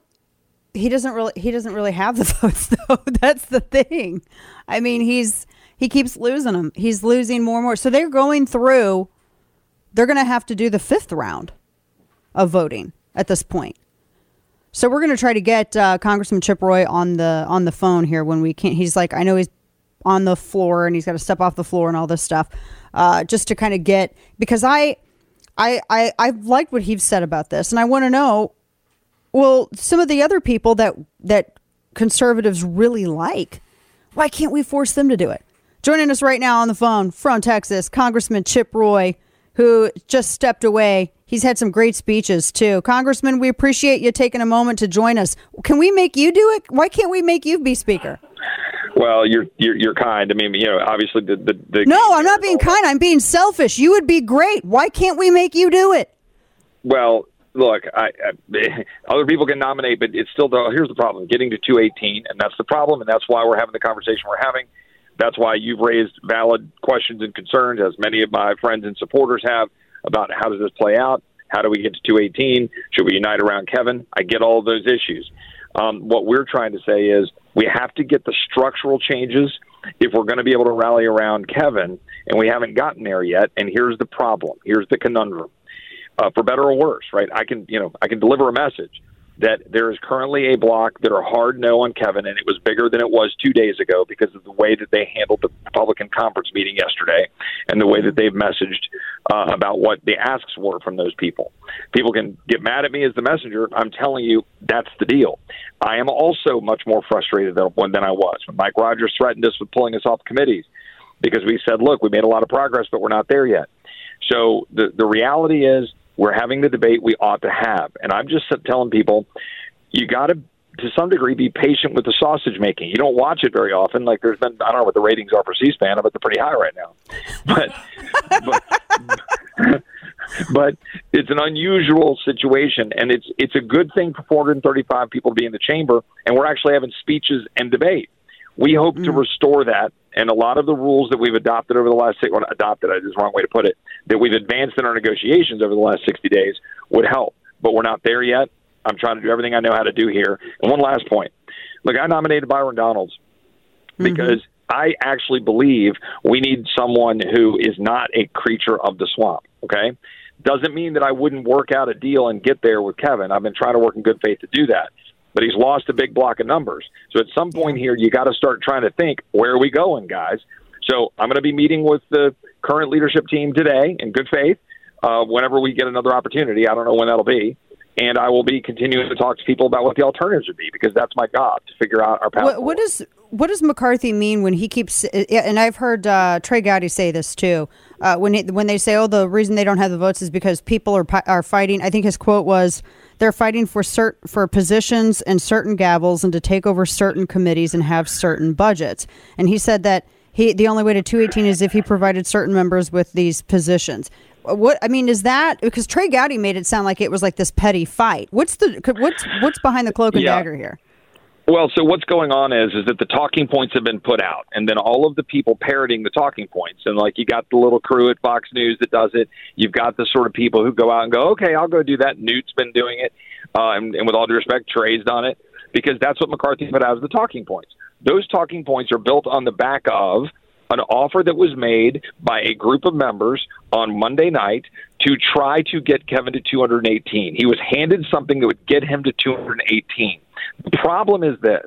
he doesn't really he doesn't really have the [LAUGHS] votes though. [LAUGHS] That's the thing. I mean, he's he keeps losing them. He's losing more and more. So they're going through they're going to have to do the fifth round of voting at this point. So we're going to try to get uh, Congressman Chip Roy on the on the phone here when we can. He's like, I know he's on the floor and he's got to step off the floor and all this stuff, uh, just to kind of get because I, I, I, I liked what he's said about this, and I want to know, well, some of the other people that that conservatives really like, why can't we force them to do it? Joining us right now on the phone from Texas, Congressman Chip Roy, who just stepped away. He's had some great speeches too. Congressman, we appreciate you taking a moment to join us. Can we make you do it? Why can't we make you be speaker? Well, you're you're, you're kind. I mean, you know, obviously the the, the No, I'm not being kind. I'm being selfish. You would be great. Why can't we make you do it? Well, look, I, I [LAUGHS] other people can nominate, but it's still the here's the problem: getting to 218, and that's the problem, and that's why we're having the conversation we're having. That's why you've raised valid questions and concerns, as many of my friends and supporters have, about how does this play out? How do we get to 218? Should we unite around Kevin? I get all of those issues. Um, what we're trying to say is we have to get the structural changes if we're going to be able to rally around Kevin, and we haven't gotten there yet. And here's the problem. Here's the conundrum. Uh, for better or worse, right? I can, you know, I can deliver a message that there is currently a block that are hard no on Kevin, and it was bigger than it was two days ago because of the way that they handled the Republican conference meeting yesterday and the way that they've messaged uh, about what the asks were from those people. People can get mad at me as the messenger. I'm telling you, that's the deal. I am also much more frustrated than, than I was when Mike Rogers threatened us with pulling us off committees because we said, look, we made a lot of progress, but we're not there yet. So the the reality is we're having the debate we ought to have, and I'm just telling people you got to to some degree be patient with the sausage making. You don't watch it very often. Like there's been I don't know what the ratings are for C-SPAN, but they're pretty high right now. [LAUGHS] But but, [LAUGHS] but it's an unusual situation, and it's it's a good thing for 435 people to be in the chamber, and we're actually having speeches and debate. We hope to mm-hmm. restore that, and a lot of the rules that we've adopted over the last six, well, adopted is the wrong way to put it, that we've advanced in our negotiations over the last 60 days would help. But we're not there yet. I'm trying to do everything I know how to do here. And one last point. Look, I nominated Byron Donalds mm-hmm. because I actually believe we need someone who is not a creature of the swamp. Okay, doesn't mean that I wouldn't work out a deal and get there with Kevin. I've been trying to work in good faith to do that, but he's lost a big block of numbers. So at some point here, you got to start trying to think where are we going, guys. So I'm going to be meeting with the current leadership team today in good faith. Uh, whenever we get another opportunity, I don't know when that'll be. And I will be continuing to talk to people about what the alternatives would be because that's my job to figure out our path. What, what does what does McCarthy mean when he keeps? And I've heard uh, Trey Gowdy say this too. Uh, when he, when they say, "Oh, the reason they don't have the votes is because people are are fighting." I think his quote was, "They're fighting for cert for positions and certain gavels and to take over certain committees and have certain budgets." And he said that he the only way to 218 is if he provided certain members with these positions. Uh, what I mean is that because Trey Gowdy made it sound like it was like this petty fight. What's the what's what's behind the cloak and Yeah. dagger here? Well, so what's going on is is that the talking points have been put out, and then all of the people parroting the talking points, and like you got the little crew at Fox News that does it. You've got the sort of people who go out and go, okay, I'll go do that. Newt's been doing it, uh, and, and with all due respect, Trey's done it because that's what McCarthy put out as the talking points. Those talking points are built on the back of an offer that was made by a group of members on Monday night to try to get Kevin to 218. He was handed something that would get him to 218. The problem is this.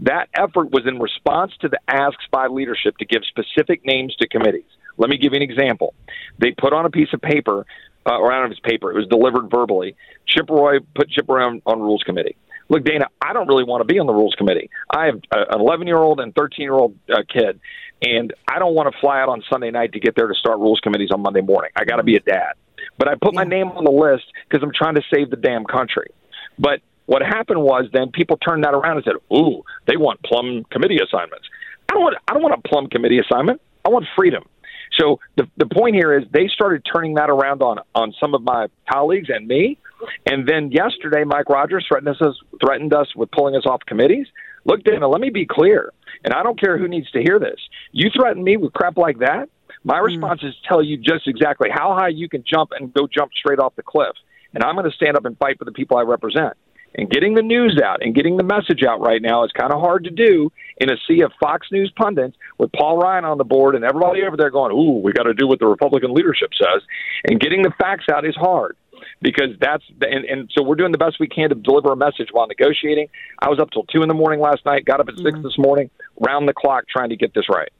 That effort was in response to the asks by leadership to give specific names to committees. Let me give you an example. They put on a piece of paper, uh, or know if it's paper, it was delivered verbally. Chip Roy put Chip Roy on, on Rules Committee. Look, Dana, I don't really want to be on the Rules Committee. I have an 11 year old and 13 year old uh, kid, and I don't want to fly out on Sunday night to get there to start Rules Committees on Monday morning. I got to be a dad. But I put my name on the list because I'm trying to save the damn country. But what happened was then people turned that around and said, "Ooh, they want plum committee assignments." I don't want I don't want a plum committee assignment. I want freedom. So the the point here is they started turning that around on on some of my colleagues and me. And then yesterday, Mike Rogers threatened us threatened us with pulling us off committees. Look, Dana, let me be clear, and I don't care who needs to hear this. You threaten me with crap like that. My hmm. response is tell you just exactly how high you can jump and go jump straight off the cliff. And I'm going to stand up and fight for the people I represent. And getting the news out and getting the message out right now is kind of hard to do in a sea of Fox News pundits with Paul Ryan on the board and everybody over there going, "Ooh, we got to do what the Republican leadership says." And getting the facts out is hard because that's and, and so we're doing the best we can to deliver a message while negotiating. I was up till two in the morning last night, got up at 6 mm-hmm. this morning, round the clock trying to get this right.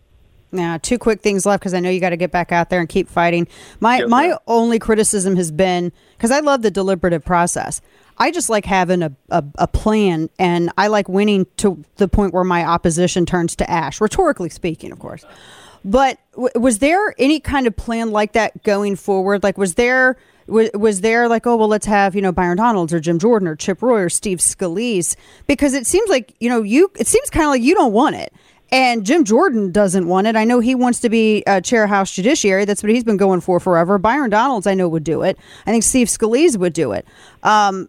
Now, two quick things left because I know you got to get back out there and keep fighting. My yes, my only criticism has been because I love the deliberative process. I just like having a, a, a, plan and I like winning to the point where my opposition turns to ash, rhetorically speaking, of course. But w- was there any kind of plan like that going forward? Like, was there. Was, was there like oh well let's have you know Byron Donalds or Jim Jordan or Chip Roy or Steve Scalise because it seems like you know you it seems kind of like you don't want it and Jim Jordan doesn't want it. I know he wants to be uh, chair House Judiciary. That's what he's been going for forever. Byron Donalds, I know, would do it. I think Steve Scalise would do it. Um,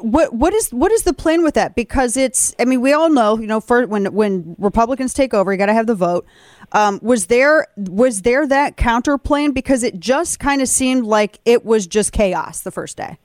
what what is what is the plan with that? Because it's I mean we all know you know for when when Republicans take over you got to have the vote. Um, was there was there that counter plan because it just kind of seemed like it was just chaos the first day.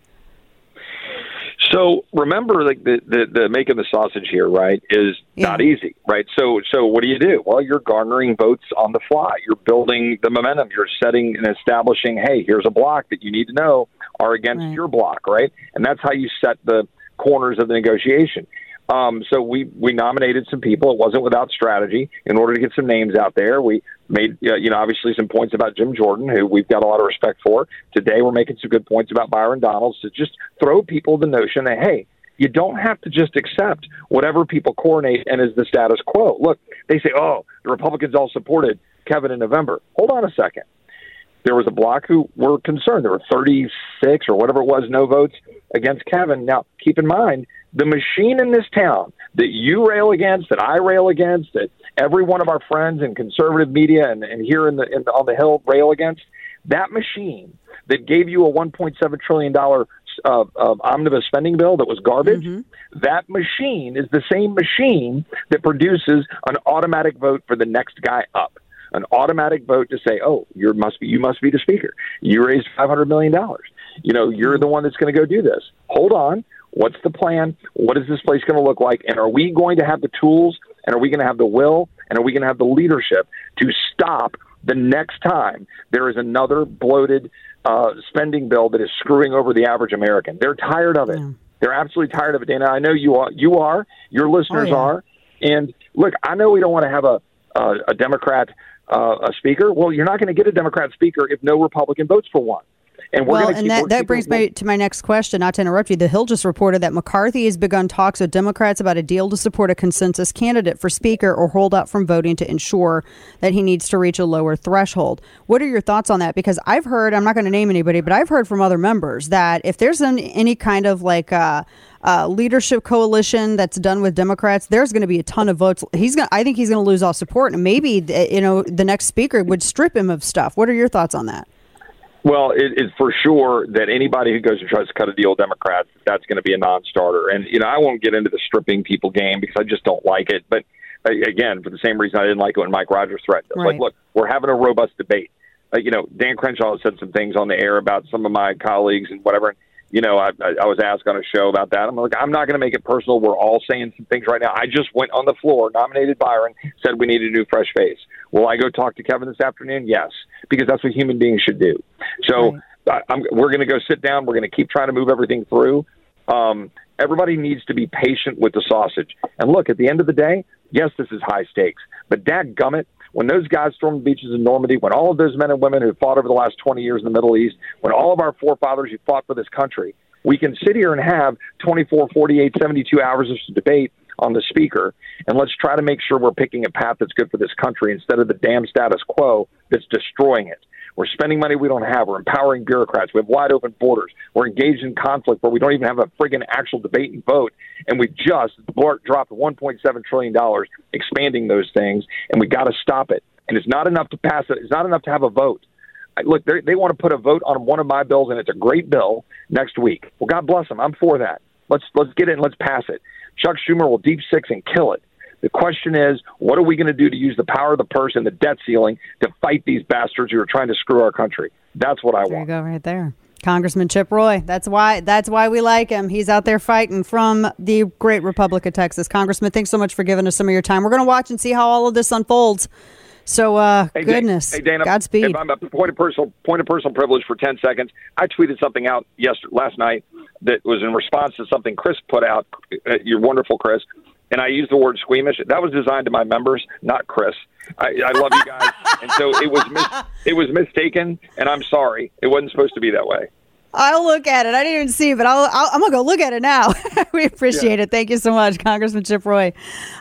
So remember, like the, the, the making the sausage here, right, is yeah. not easy, right? So so what do you do? Well, you're garnering votes on the fly. You're building the momentum. You're setting and establishing. Hey, here's a block that you need to know are against right. your block, right? And that's how you set the corners of the negotiation. Um, so we we nominated some people. It wasn't without strategy in order to get some names out there. We made you know obviously some points about Jim Jordan, who we've got a lot of respect for. Today we're making some good points about Byron Donalds to just throw people the notion that hey, you don't have to just accept whatever people coordinate and is the status quo. Look, they say, oh, the Republicans all supported Kevin in November. Hold on a second. There was a block who were concerned. There were 36 or whatever it was no votes against Kevin. Now, keep in mind, the machine in this town that you rail against, that I rail against, that every one of our friends in conservative media and, and here in the, in the on the Hill rail against, that machine that gave you a 1.7 trillion dollar uh, uh, omnibus spending bill that was garbage. Mm-hmm. That machine is the same machine that produces an automatic vote for the next guy up an automatic vote to say, "Oh, you must be you must be the speaker. You raised five hundred million dollars. You know, you're the one that's going to go do this. Hold on. What's the plan? What is this place going to look like? And are we going to have the tools? And are we going to have the will? And are we going to have the leadership to stop the next time there is another bloated uh, spending bill that is screwing over the average American? They're tired of it. Yeah. They're absolutely tired of it, Dana. I know you are. You are. Your listeners oh, yeah. are. And look, I know we don't want to have a uh, a Democrat uh, a speaker. Well, you're not going to get a Democrat speaker if no Republican votes for one. And well, and that, that brings me to my next question. Not to interrupt you, the Hill just reported that McCarthy has begun talks with Democrats about a deal to support a consensus candidate for Speaker or hold out from voting to ensure that he needs to reach a lower threshold. What are your thoughts on that? Because I've heard, I'm not going to name anybody, but I've heard from other members that if there's an, any kind of like uh, uh, leadership coalition that's done with Democrats, there's going to be a ton of votes. He's going. I think he's going to lose all support, and maybe you know the next speaker would strip him of stuff. What are your thoughts on that? Well, it is for sure that anybody who goes and tries to cut a deal with Democrats, that's going to be a non-starter. And you know, I won't get into the stripping people game because I just don't like it. But again, for the same reason I didn't like it when Mike Rogers threatened. Right. Like, look, we're having a robust debate. Uh, you know, Dan Crenshaw said some things on the air about some of my colleagues and whatever you know, I, I was asked on a show about that. I'm like, I'm not going to make it personal. We're all saying some things right now. I just went on the floor, nominated Byron, said we need a new fresh face. Will I go talk to Kevin this afternoon? Yes, because that's what human beings should do. So right. I, I'm, we're going to go sit down. We're going to keep trying to move everything through. Um, everybody needs to be patient with the sausage. And look, at the end of the day, yes, this is high stakes, but dad gummit, when those guys stormed the beaches in Normandy, when all of those men and women who fought over the last 20 years in the Middle East, when all of our forefathers who fought for this country, we can sit here and have 24, 48, 72 hours of debate on the speaker, and let's try to make sure we're picking a path that's good for this country instead of the damn status quo that's destroying it. We're spending money we don't have. We're empowering bureaucrats. We have wide open borders. We're engaged in conflict where we don't even have a friggin' actual debate and vote. And we just dropped $1.7 trillion expanding those things, and we got to stop it. And it's not enough to pass it. It's not enough to have a vote. Look, they want to put a vote on one of my bills, and it's a great bill next week. Well, God bless them. I'm for that. Let's let's get it and let's pass it. Chuck Schumer will deep six and kill it. The question is, what are we going to do to use the power of the purse and the debt ceiling to fight these bastards who are trying to screw our country? That's what I there want. There you go, right there. Congressman Chip Roy. That's why that's why we like him. He's out there fighting from the great Republic of Texas. Congressman, thanks so much for giving us some of your time. We're going to watch and see how all of this unfolds. So, uh, hey, goodness, hey, Dana, Godspeed. If I'm a point of personal point of personal privilege for ten seconds, I tweeted something out yesterday, last night that was in response to something Chris put out. Uh, you're wonderful, Chris and I used the word squeamish. That was designed to my members, not Chris. I, I love you guys, [LAUGHS] and so it was mis- it was mistaken, and I'm sorry. It wasn't supposed to be that way. I'll look at it. I didn't even see it, but I'll, i am gonna go look at it now. [LAUGHS] we appreciate yeah. it. Thank you so much, Congressman Chip Roy.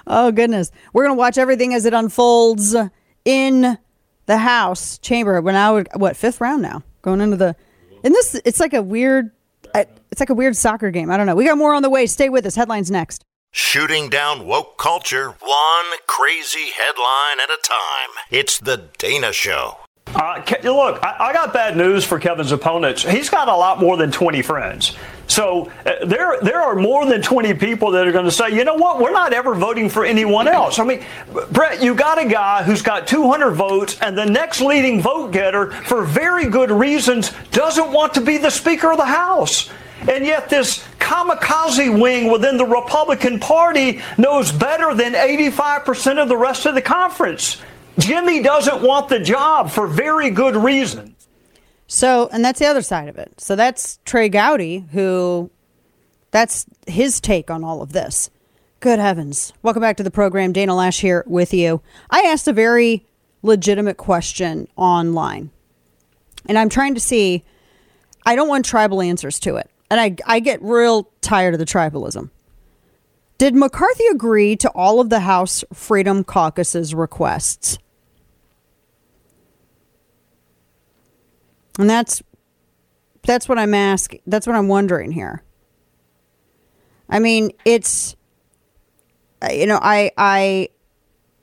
Oh goodness, we're gonna watch everything as it unfolds in the House chamber. We're now what fifth round now, going into the. And this, it's like a weird. It's like a weird soccer game. I don't know. We got more on the way. Stay with us. Headlines next. Shooting down woke culture, one crazy headline at a time. It's the Dana Show. Uh, look, I, I, got bad news for Kevin's opponents. He's got a lot more than 20 friends. So uh, there, there are more than 20 people that are going to say, you know what, we're not ever voting for anyone else. I mean, Brett, you got a guy who's got 200 votes, and the next leading vote getter, for very good reasons, doesn't want to be the Speaker of the House. And yet, this kamikaze wing within the Republican Party knows better than 85% of the rest of the conference. Jimmy doesn't want the job for very good reason. So, and that's the other side of it. So, that's Trey Gowdy, who that's his take on all of this. Good heavens. Welcome back to the program. Dana Loesch here with you. I asked a very legitimate question online, and I'm trying to see, I don't want tribal answers to it and I, I get real tired of the tribalism. Did McCarthy agree to all of the House Freedom Caucus's requests? And that's that's what I'm asking. That's what I'm wondering here. I mean, it's you know, I I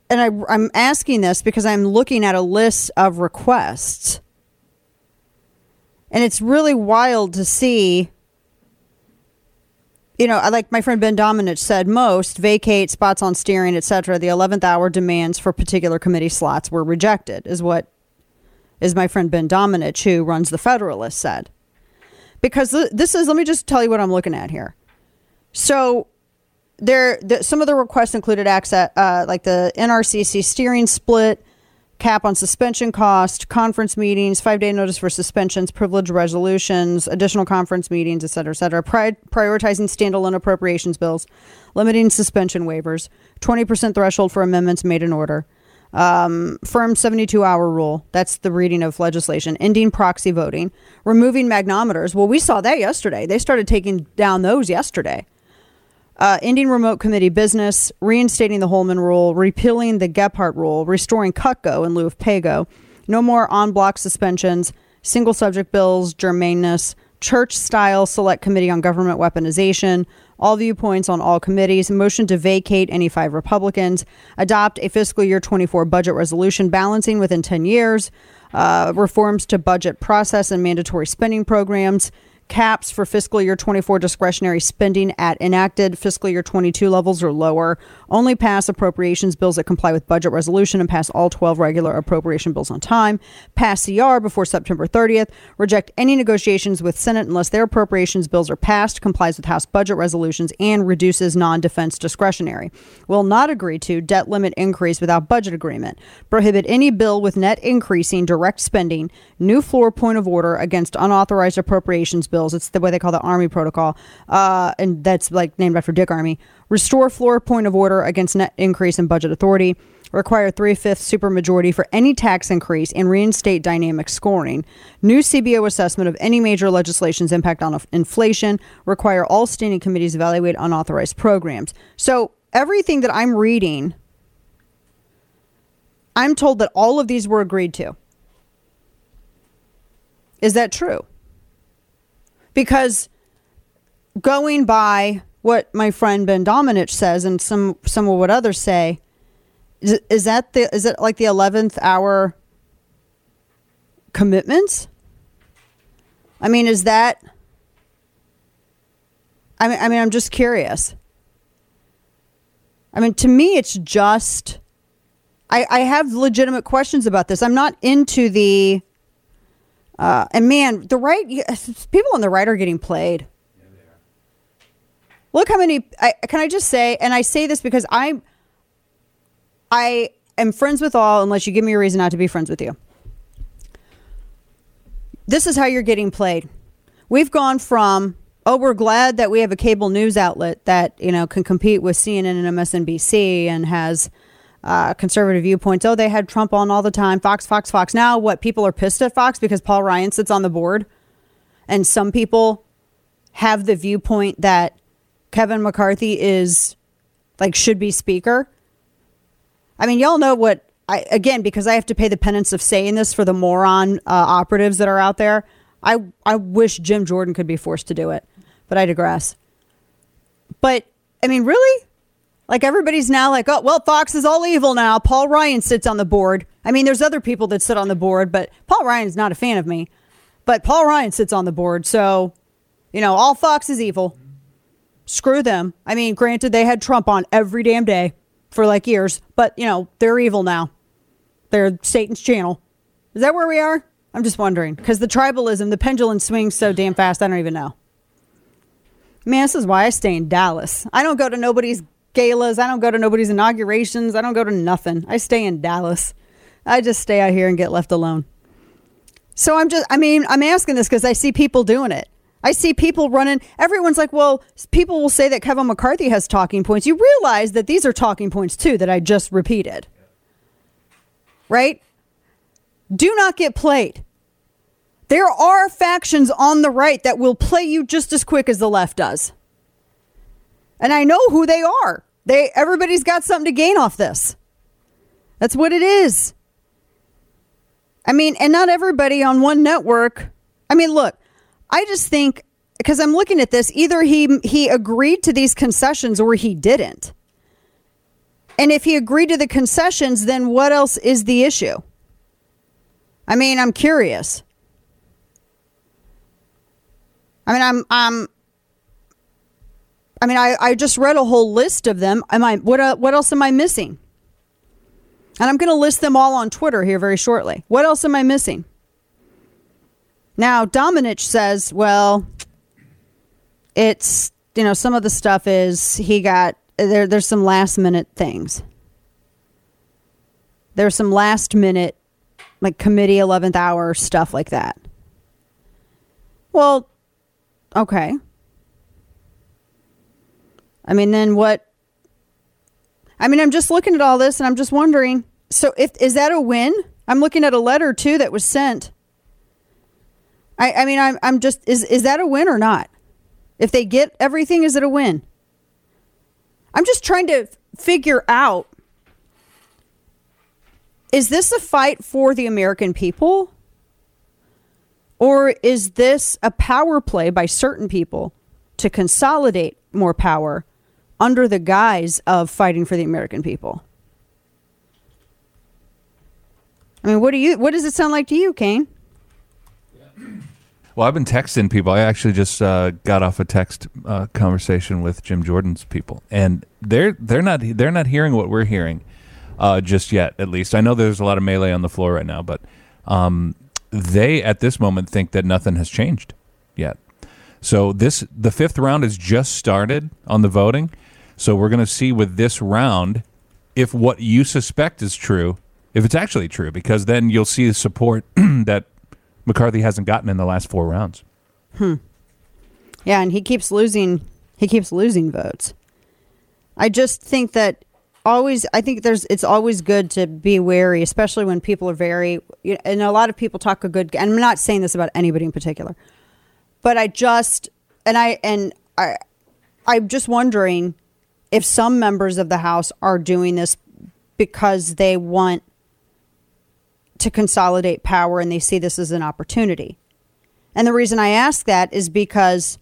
and I I'm asking this because I'm looking at a list of requests. And it's really wild to see you know, like my friend Ben Domenech said, most vacate spots on steering, etc. The 11th hour demands for particular committee slots were rejected, is what is my friend Ben Domenech, who runs the Federalist, said. Because this is, let me just tell you what I'm looking at here. So there, the, some of the requests included access, uh, like the NRCC steering split, cap on suspension cost, conference meetings, five day notice for suspensions, privilege resolutions, additional conference meetings, et cetera, et cetera. Pri- prioritizing standalone appropriations bills, limiting suspension waivers, 20% threshold for amendments made in order. Um, firm 72 hour rule. That's the reading of legislation. Ending proxy voting. Removing magnometers. Well, we saw that yesterday. They started taking down those yesterday uh, ending remote committee business, reinstating the Holman rule, repealing the Gephardt rule, restoring CUTGO in lieu of PAYGO, no more en bloc suspensions, single subject bills, germaneness, church style select committee on government weaponization, all viewpoints on all committees, motion to vacate any five Republicans, adopt a fiscal year 24 budget resolution balancing within 10 years, uh, reforms to budget process and mandatory spending programs, caps for fiscal year 24 discretionary spending at enacted fiscal year 22 levels or lower. Only pass appropriations bills that comply with budget resolution and pass all 12 regular appropriation bills on time. Pass CR before September 30th. Reject any negotiations with Senate unless their appropriations bills are passed, complies with House budget resolutions, and reduces non defense discretionary. Will not agree to debt limit increase without budget agreement. Prohibit any bill with net increasing direct spending. New floor point of order against unauthorized appropriations bills bills. It's the way they call the Armey protocol, uh, and that's like named after Dick Armey. Restore floor point of order against net increase in budget authority. Require three fifths supermajority for any tax increase and reinstate dynamic scoring. New CBO assessment of any major legislation's impact on inflation. Require all standing committees evaluate unauthorized programs. So everything that I'm reading, I'm told that all of these were agreed to. Is that true? Because going by what my friend Ben Domenech says and some some of what others say, is, is that the is it like the eleventh hour commitments? I mean, is that? I mean, I mean, I'm just curious. I mean, to me, it's just. I, I have legitimate questions about this. I'm not into the uh, and man, the right people on the right are getting played. Look how many. I, can I just say, and I say this because I'm, I am friends with all, unless you give me a reason not to be friends with you. This is how you're getting played. We've gone from oh, we're glad that we have a cable news outlet that you know can compete with CNN and MSNBC and has uh, conservative viewpoints. Oh, they had Trump on all the time. Fox, Fox, Fox. Now, what? People are pissed at Fox because Paul Ryan sits on the board. And some people have the viewpoint that Kevin McCarthy is like, should be speaker. I mean, y'all know what I, again, because I have to pay the penance of saying this for the moron uh, operatives that are out there. I, I wish Jim Jordan could be forced to do it, but I digress. But I mean, really? Like everybody's now like, oh, well, Fox is all evil now. Paul Ryan sits on the board. I mean, there's other people that sit on the board, but Paul Ryan's not a fan of me. But Paul Ryan sits on the board. So, you know, all Fox is evil. Screw them. I mean, granted, they had Trump on every damn day for like years, but, you know, they're evil now. They're Satan's channel. Is that where we are? I'm just wondering because the tribalism, the pendulum swings so damn fast, I don't even know. Man, this is why I stay in Dallas. I don't go to nobody's galas. I don't go to nobody's inaugurations. I don't go to nothing. I stay in Dallas. I just stay out here and get left alone. So I'm just, I mean, I'm asking this because I see people doing it. I see people running. Everyone's like, well, people will say that Kevin McCarthy has talking points. You realize that these are talking points too that I just repeated. Right? Do not get played. There are factions on the right that will play you just as quick as the left does. And I know who they are. They everybody's got something to gain off this. That's what it is. I mean, and not everybody on one network. I mean, look, I just think because I'm looking at this, either he he agreed to these concessions or he didn't. And if he agreed to the concessions, then what else is the issue? I mean, I'm curious. I mean, I'm I'm I mean, I, I just read a whole list of them. Am I what uh, what else am I missing? And I'm going to list them all on Twitter here very shortly. What else am I missing? Now, Domenech says, well, it's you know some of the stuff is he got there. There's some last minute things. There's some last minute like committee 11th hour stuff like that. Well, okay. I mean, then what? I mean, I'm just looking at all this and I'm just wondering. So, if is that a win? I'm looking at a letter too that was sent. I, I mean, I'm, I'm just is is that a win or not? If they get everything, is it a win? I'm just trying to figure out is this a fight for the American people? Or is this a power play by certain people to consolidate more power under the guise of fighting for the American people. I mean, what do you? What does it sound like to you, Kane? Well, I've been texting people. I actually just uh, got off a text uh, conversation with Jim Jordan's people, and they're they're not they're not hearing what we're hearing uh, just yet. At least I know there's a lot of melee on the floor right now, but um, they at this moment think that nothing has changed yet. So this the fifth round has just started on the voting. So we're going to see with this round if what you suspect is true, if it's actually true, because then you'll see the support [CLEARS THROAT] that McCarthy hasn't gotten in the last four rounds. Hmm. Yeah, and he keeps losing. He keeps losing votes. I just think that always. I think there's. It's always good to be wary, especially when people are very. You know, and a lot of people talk a good. And I'm not saying this about anybody in particular, but I just and I and I. I'm just wondering if some members of the House are doing this because they want to consolidate power and they see this as an opportunity. And the reason I ask that is because,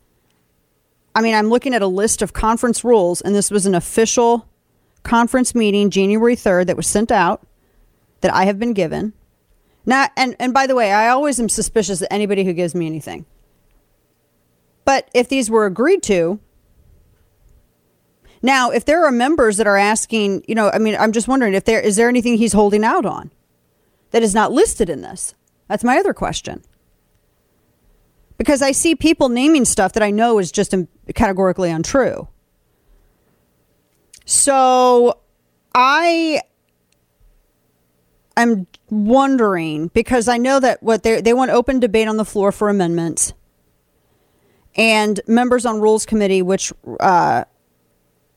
I mean, I'm looking at a list of conference rules, and this was an official conference meeting January 3rd that was sent out that I have been given. Now, and, and by the way, I always am suspicious of anybody who gives me anything. But if these were agreed to, now, if there are members that are asking, you know, I mean, I'm just wondering if there is there anything he's holding out on that is not listed in this? That's my other question. Because I see people naming stuff that I know is just categorically untrue. So I am wondering because I know that what they they want open debate on the floor for amendments, and members on rules committee, which uh,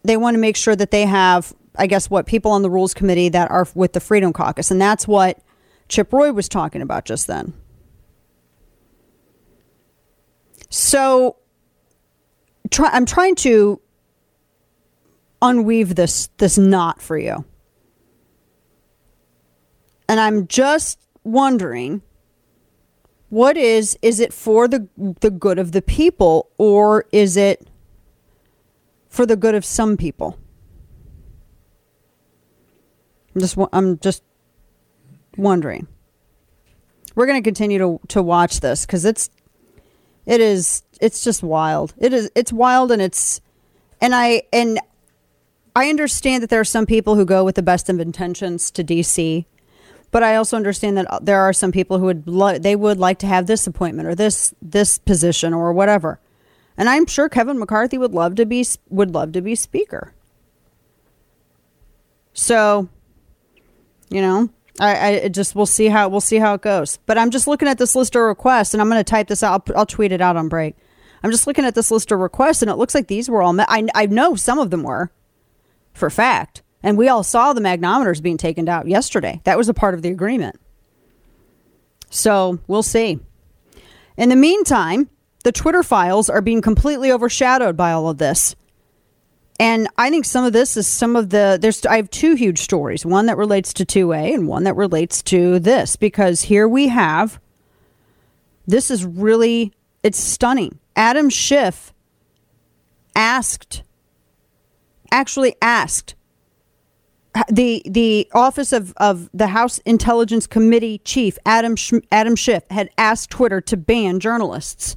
they want to make sure that they have, I guess, what people on the rules committee that are with the Freedom Caucus, and that's what Chip Roy was talking about just then. So, try, I'm trying to unweave this this knot for you, and I'm just wondering what is is it for the the good of the people or is it for the good of some people. I'm just i'm just wondering. We're going to continue to to watch this cuz it's it is it's just wild. It is it's wild and it's and i and i understand that there are some people who go with the best of intentions to DC but I also understand that uh, there are some people who would lo- they would like to have this appointment or this this position or whatever. And I'm sure Kevin McCarthy would love to be would love to be speaker. So, you know, I, I just we'll see how we'll see how it goes. But I'm just looking at this list of requests, and I'm going to type this out. I'll, I'll, tweet it out on break. I'm just looking at this list of requests, and it looks like these were all. I I know some of them were, for fact. And we all saw the magnometers being taken out yesterday. That was a part of the agreement. So we'll see. In the meantime, the Twitter files are being completely overshadowed by all of this. And I think some of this is some of the there's I have two huge stories, one that relates to 2A and one that relates to this because here we have this is really it's stunning. Adam Schiff asked actually asked the the office of, of the House Intelligence Committee chief Adam Adam Schiff had asked Twitter to ban journalists.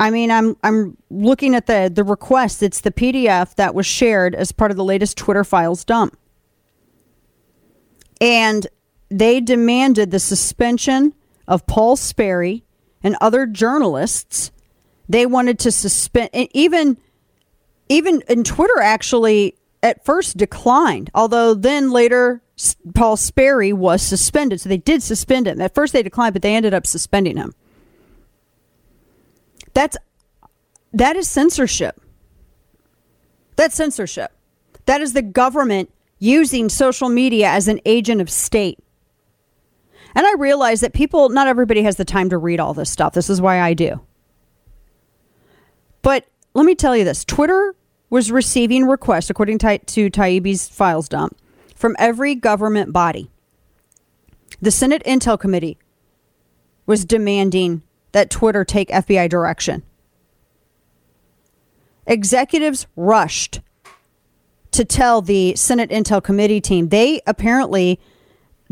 I mean, I'm I'm looking at the the request. It's the PDF that was shared as part of the latest Twitter files dump, and they demanded the suspension of Paul Sperry and other journalists. They wanted to suspend even even in Twitter actually at first declined, although then later Paul Sperry was suspended. So they did suspend him. At first they declined, but they ended up suspending him. That's that is censorship. That's censorship. That is the government using social media as an agent of state. And I realize that people, not everybody has the time to read all this stuff. This is why I do. But let me tell you this Twitter was receiving requests, according to, to Taibbi's files dump, from every government body. The Senate Intel Committee was demanding that Twitter take FBI direction. Executives rushed to tell the Senate Intel Committee team. They apparently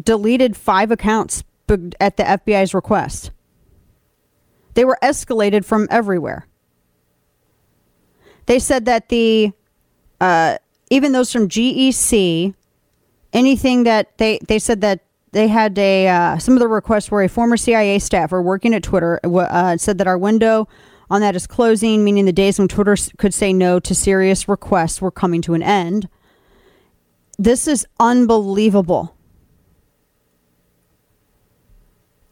deleted five accounts at the FBI's request. They were escalated from everywhere. They said that the uh, even those from GEC, anything that they they said that they had a uh, some of the requests were a former CIA staffer working at Twitter uh, said that our window on that is closing, meaning the days when Twitter could say no to serious requests were coming to an end. This is unbelievable.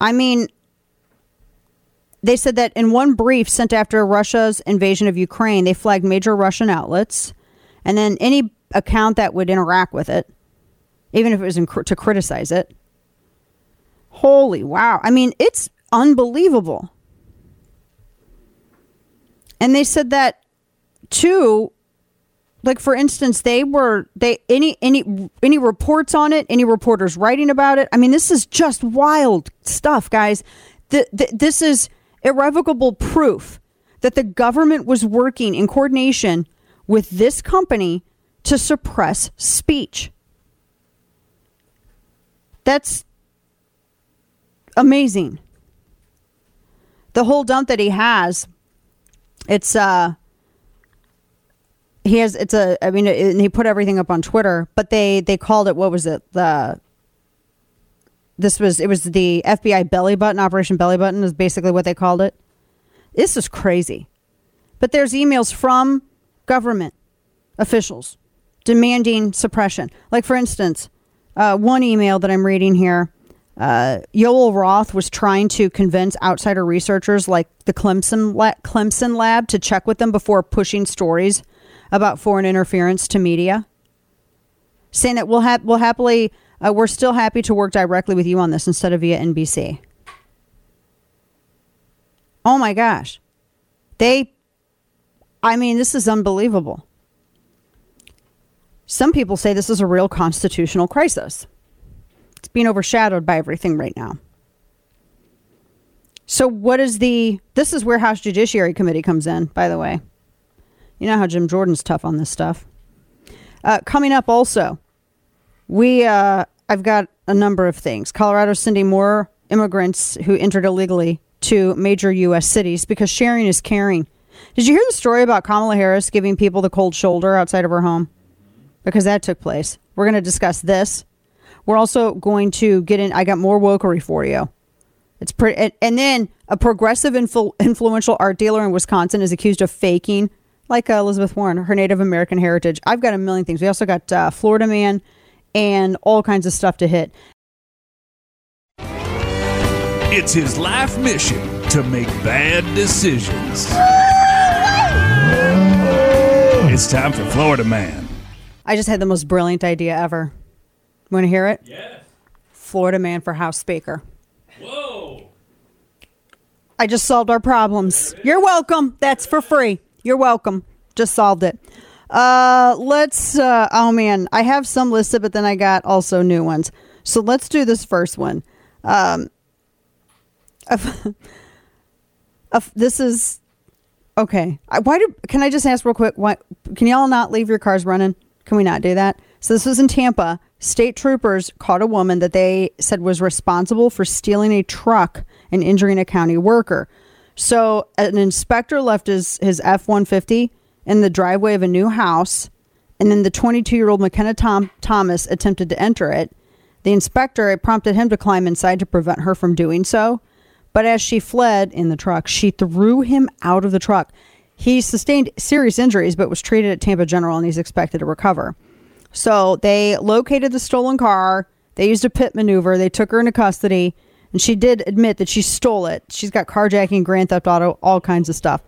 I mean, they said that in one brief sent after Russia's invasion of Ukraine, they flagged major Russian outlets and then any account that would interact with it, even if it was in, to criticize it. Holy wow. I mean, it's unbelievable. And they said that too like for instance they were they any any any reports on it any reporters writing about it i mean this is just wild stuff guys the, the, this is irrevocable proof that the government was working in coordination with this company to suppress speech that's amazing the whole dump that he has it's uh he has it's a I mean and he put everything up on Twitter, but they they called it what was it the this was it was the FBI belly button operation belly button is basically what they called it. This is crazy. But there's emails from government officials demanding suppression. Like for instance, uh, one email that I'm reading here uh, Yoel Roth was trying to convince outsider researchers like the Clemson, La- Clemson lab to check with them before pushing stories about foreign interference to media, saying that we'll, ha- we'll happily, uh, we're still happy to work directly with you on this instead of via NBC. Oh my gosh. They, I mean, this is unbelievable. Some people say this is a real constitutional crisis. Being overshadowed by everything right now. So, what is the. This is where House Judiciary Committee comes in, by the way. You know how Jim Jordan's tough on this stuff. Uh, coming up also, we. Uh, I've got a number of things. Colorado sending more immigrants who entered illegally to major U.S. cities because sharing is caring. Did you hear the story about Kamala Harris giving people the cold shoulder outside of her home? Because that took place. We're going to discuss this we're also going to get in. I got more wokery for you. It's pretty. And, and then a progressive influ, influential art dealer in Wisconsin is accused of faking, like uh, Elizabeth Warren, her Native American heritage. I've got a million things. We also got uh, Florida Man and all kinds of stuff to hit. It's his life mission to make bad decisions. It's time for Florida Man. I just had the most brilliant idea ever. Want to hear it? Yes. Florida man for House Speaker. Whoa. I just solved our problems. You're welcome. That's for free. You're welcome. Just solved it. Uh, let's. Uh, oh man, I have some listed, but then I got also new ones. So let's do this first one. Um, [LAUGHS] this is okay. Why do? Can I just ask real quick? Why can y'all not leave your cars running? Can we not do that? So this was in Tampa. State troopers caught a woman that they said was responsible for stealing a truck and injuring a county worker. So an inspector left his, his F 150 in the driveway of a new house, and then the 22 year old McKenna Tom, Thomas attempted to enter it. The inspector it prompted him to climb inside to prevent her from doing so. But as she fled in the truck, she threw him out of the truck. He sustained serious injuries but was treated at Tampa General and he's expected to recover. So they located the stolen car. They used a pit maneuver. They took her into custody, and she did admit that she stole it. She's got carjacking, grand theft auto, all kinds of stuff.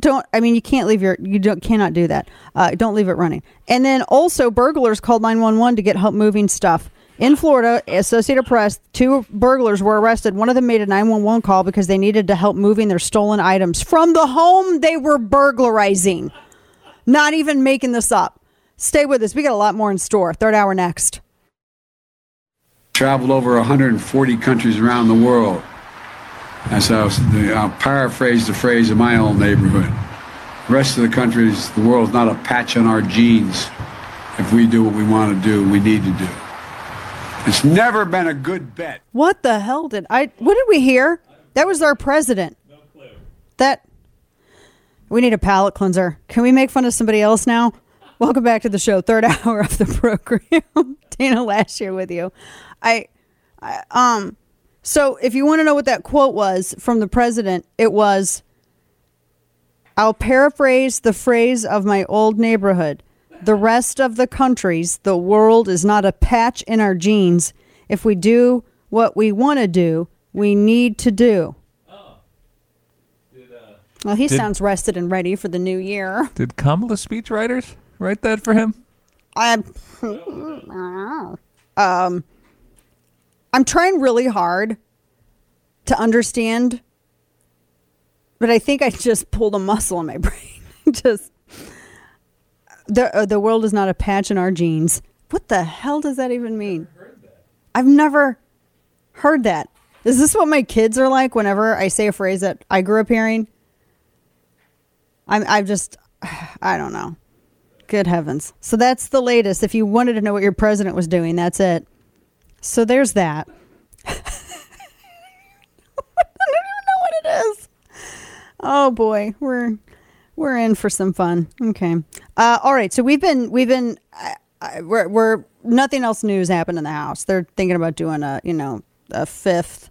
Don't I mean you can't leave your you don't cannot do that. Uh, don't leave it running. And then also burglars called nine one one to get help moving stuff. In Florida, Associated Press, two burglars were arrested. One of them made a 911 call because they needed to help moving their stolen items from the home they were burglarizing. Not even making this up. Stay with us. We got a lot more in store. Third hour next. Traveled over 140 countries around the world. That's how I'll paraphrase the phrase in my own neighborhood. The rest of the countries, the world's not a patch on our genes. If we do what we want to do, we need to do. It's never been a good bet. What the hell did I? What did we hear? That was our president. No clue. That. We need a palate cleanser. Can we make fun of somebody else now? Welcome back to the show, third [LAUGHS] hour of the program. [LAUGHS] Dana Loesch here with you. I, I um. So if you want to know what that quote was from the president, it was. I'll paraphrase the phrase of my old neighborhood. The rest of the countries, the world is not a patch in our jeans. If we do what we want to do, we need to do. Oh. Well, he Did- sounds rested and ready for the new year. Did Kamala speechwriters write that for him? I'm, [LAUGHS] um, I'm trying really hard to understand, but I think I just pulled a muscle in my [LAUGHS] brain. just the uh, the world is not a patch in our jeans. What the hell does that even mean? I've never heard that. Is this what my kids are like whenever I say a phrase that I grew up hearing? I'm I've just [SIGHS] I don't know. Good heavens. So that's the latest. If you wanted to know what your president was doing, that's it. So there's that. [LAUGHS] I don't even know what it is. Oh boy, we're we're in for some fun. Okay. Uh, all right. So we've been we've been uh, uh, we're we're nothing else news happened in the house. They're thinking about doing a you know a fifth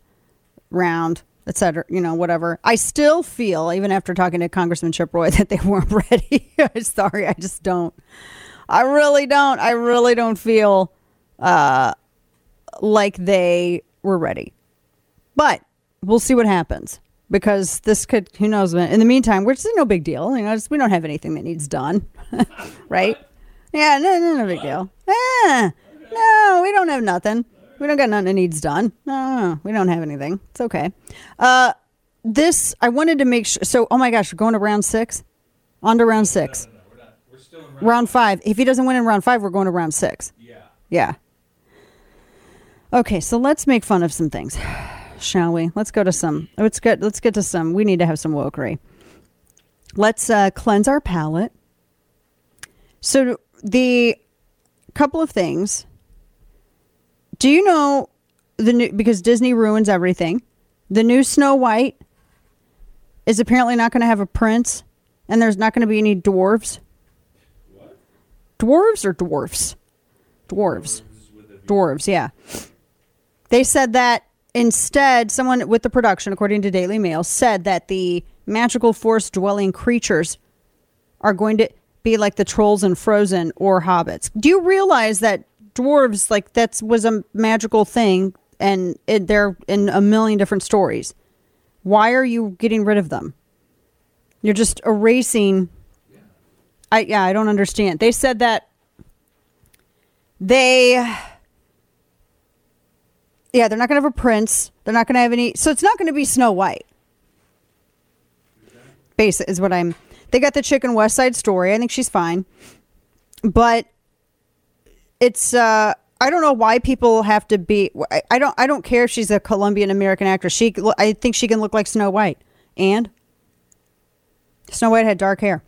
round, et cetera. You know whatever. I still feel even after talking to Congressman Chip Roy [LAUGHS] that they weren't ready. [LAUGHS] Sorry. I just don't. I really don't. I really don't feel uh, like they were ready. But we'll see what happens because this could, who knows. In the meantime, which is no big deal. You know, we don't have anything that needs done, [LAUGHS] right? Yeah, no, no, no big deal. Eh, no, we don't have nothing. We don't got nothing that needs done. No, no, no, we don't have anything. It's okay. Uh, this I wanted to make sure. So, oh my gosh, we're going to round six. On to round six. we're still in round five. If he doesn't win in round five, we're going to round six. Yeah. Yeah. Okay, so let's make fun of some things, [SIGHS] shall we? Let's go to some. Let's get. Let's get to some. We need to have some wokery. Let's uh, cleanse our palate. So the couple of things. Do you know the new because Disney ruins everything? The new Snow White is apparently not going to have a prince, and there's not going to be any dwarves. What? Dwarves or dwarfs? Dwarves. Dwarves, yeah. They said that instead, someone with the production, according to Daily Mail, said that the magical forest dwelling creatures are going to be like the trolls in Frozen or hobbits. Do you realize that dwarves, like, that was a magical thing and it, they're in a million different stories? Why are you getting rid of them? You're just erasing. I yeah, I don't understand. They said that they yeah, they're not going to have a prince. They're not going to have any. So it's not going to be Snow White. Base is what I'm. They got the chicken West Side Story. I think she's fine, but it's. uh I don't know why people have to be. I, I don't. I don't care if she's a Colombian American actress. She. I think she can look like Snow White, and Snow White had dark hair.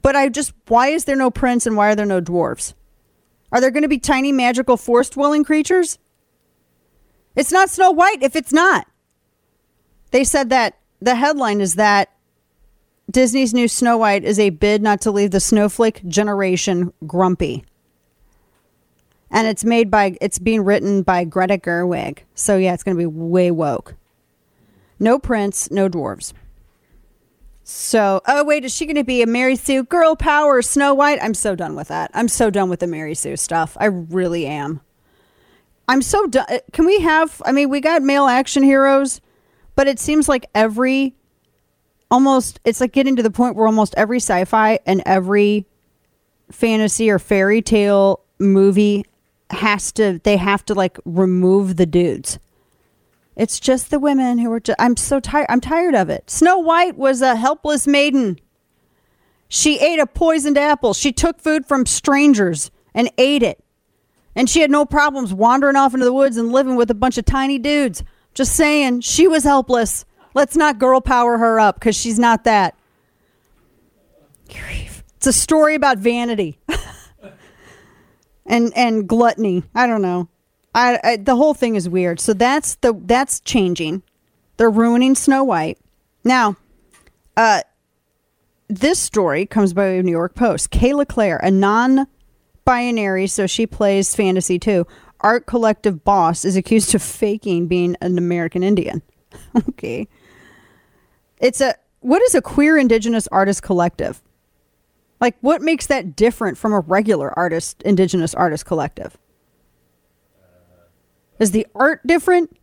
But I just. Why is there no prince and why are there no dwarves? Are there going to be tiny magical forest dwelling creatures? It's not Snow White if it's not. They said that the headline is that Disney's new Snow White is a bid not to leave the snowflake generation grumpy. And it's made by, it's being written by Greta Gerwig. So yeah, it's going to be way woke. No prince, no dwarves. So, oh wait, is she going to be a Mary Sue girl power Snow White? I'm so done with that. I'm so done with the Mary Sue stuff. I really am. I'm so done. Uh, can we have? I mean, we got male action heroes, but it seems like every almost it's like getting to the point where almost every sci-fi and every fantasy or fairy tale movie has to they have to like remove the dudes. It's just the women who are. Just, I'm so tired. I'm tired of it. Snow White was a helpless maiden. She ate a poisoned apple. She took food from strangers and ate it. And she had no problems wandering off into the woods and living with a bunch of tiny dudes. Just saying, she was helpless. Let's not girl power her up because she's not that. It's a story about vanity and and gluttony. I don't know. I, I, the whole thing is weird. So that's the that's changing. They're ruining Snow White. Now, uh, this story comes by New York Post. Kay LaClaire, a non-binary, so she plays fantasy too. Art collective boss is accused of faking being an American Indian. [LAUGHS] okay, it's a what is a queer indigenous artist collective? Like, what makes that different from a regular artist, indigenous artist collective? Is the art different?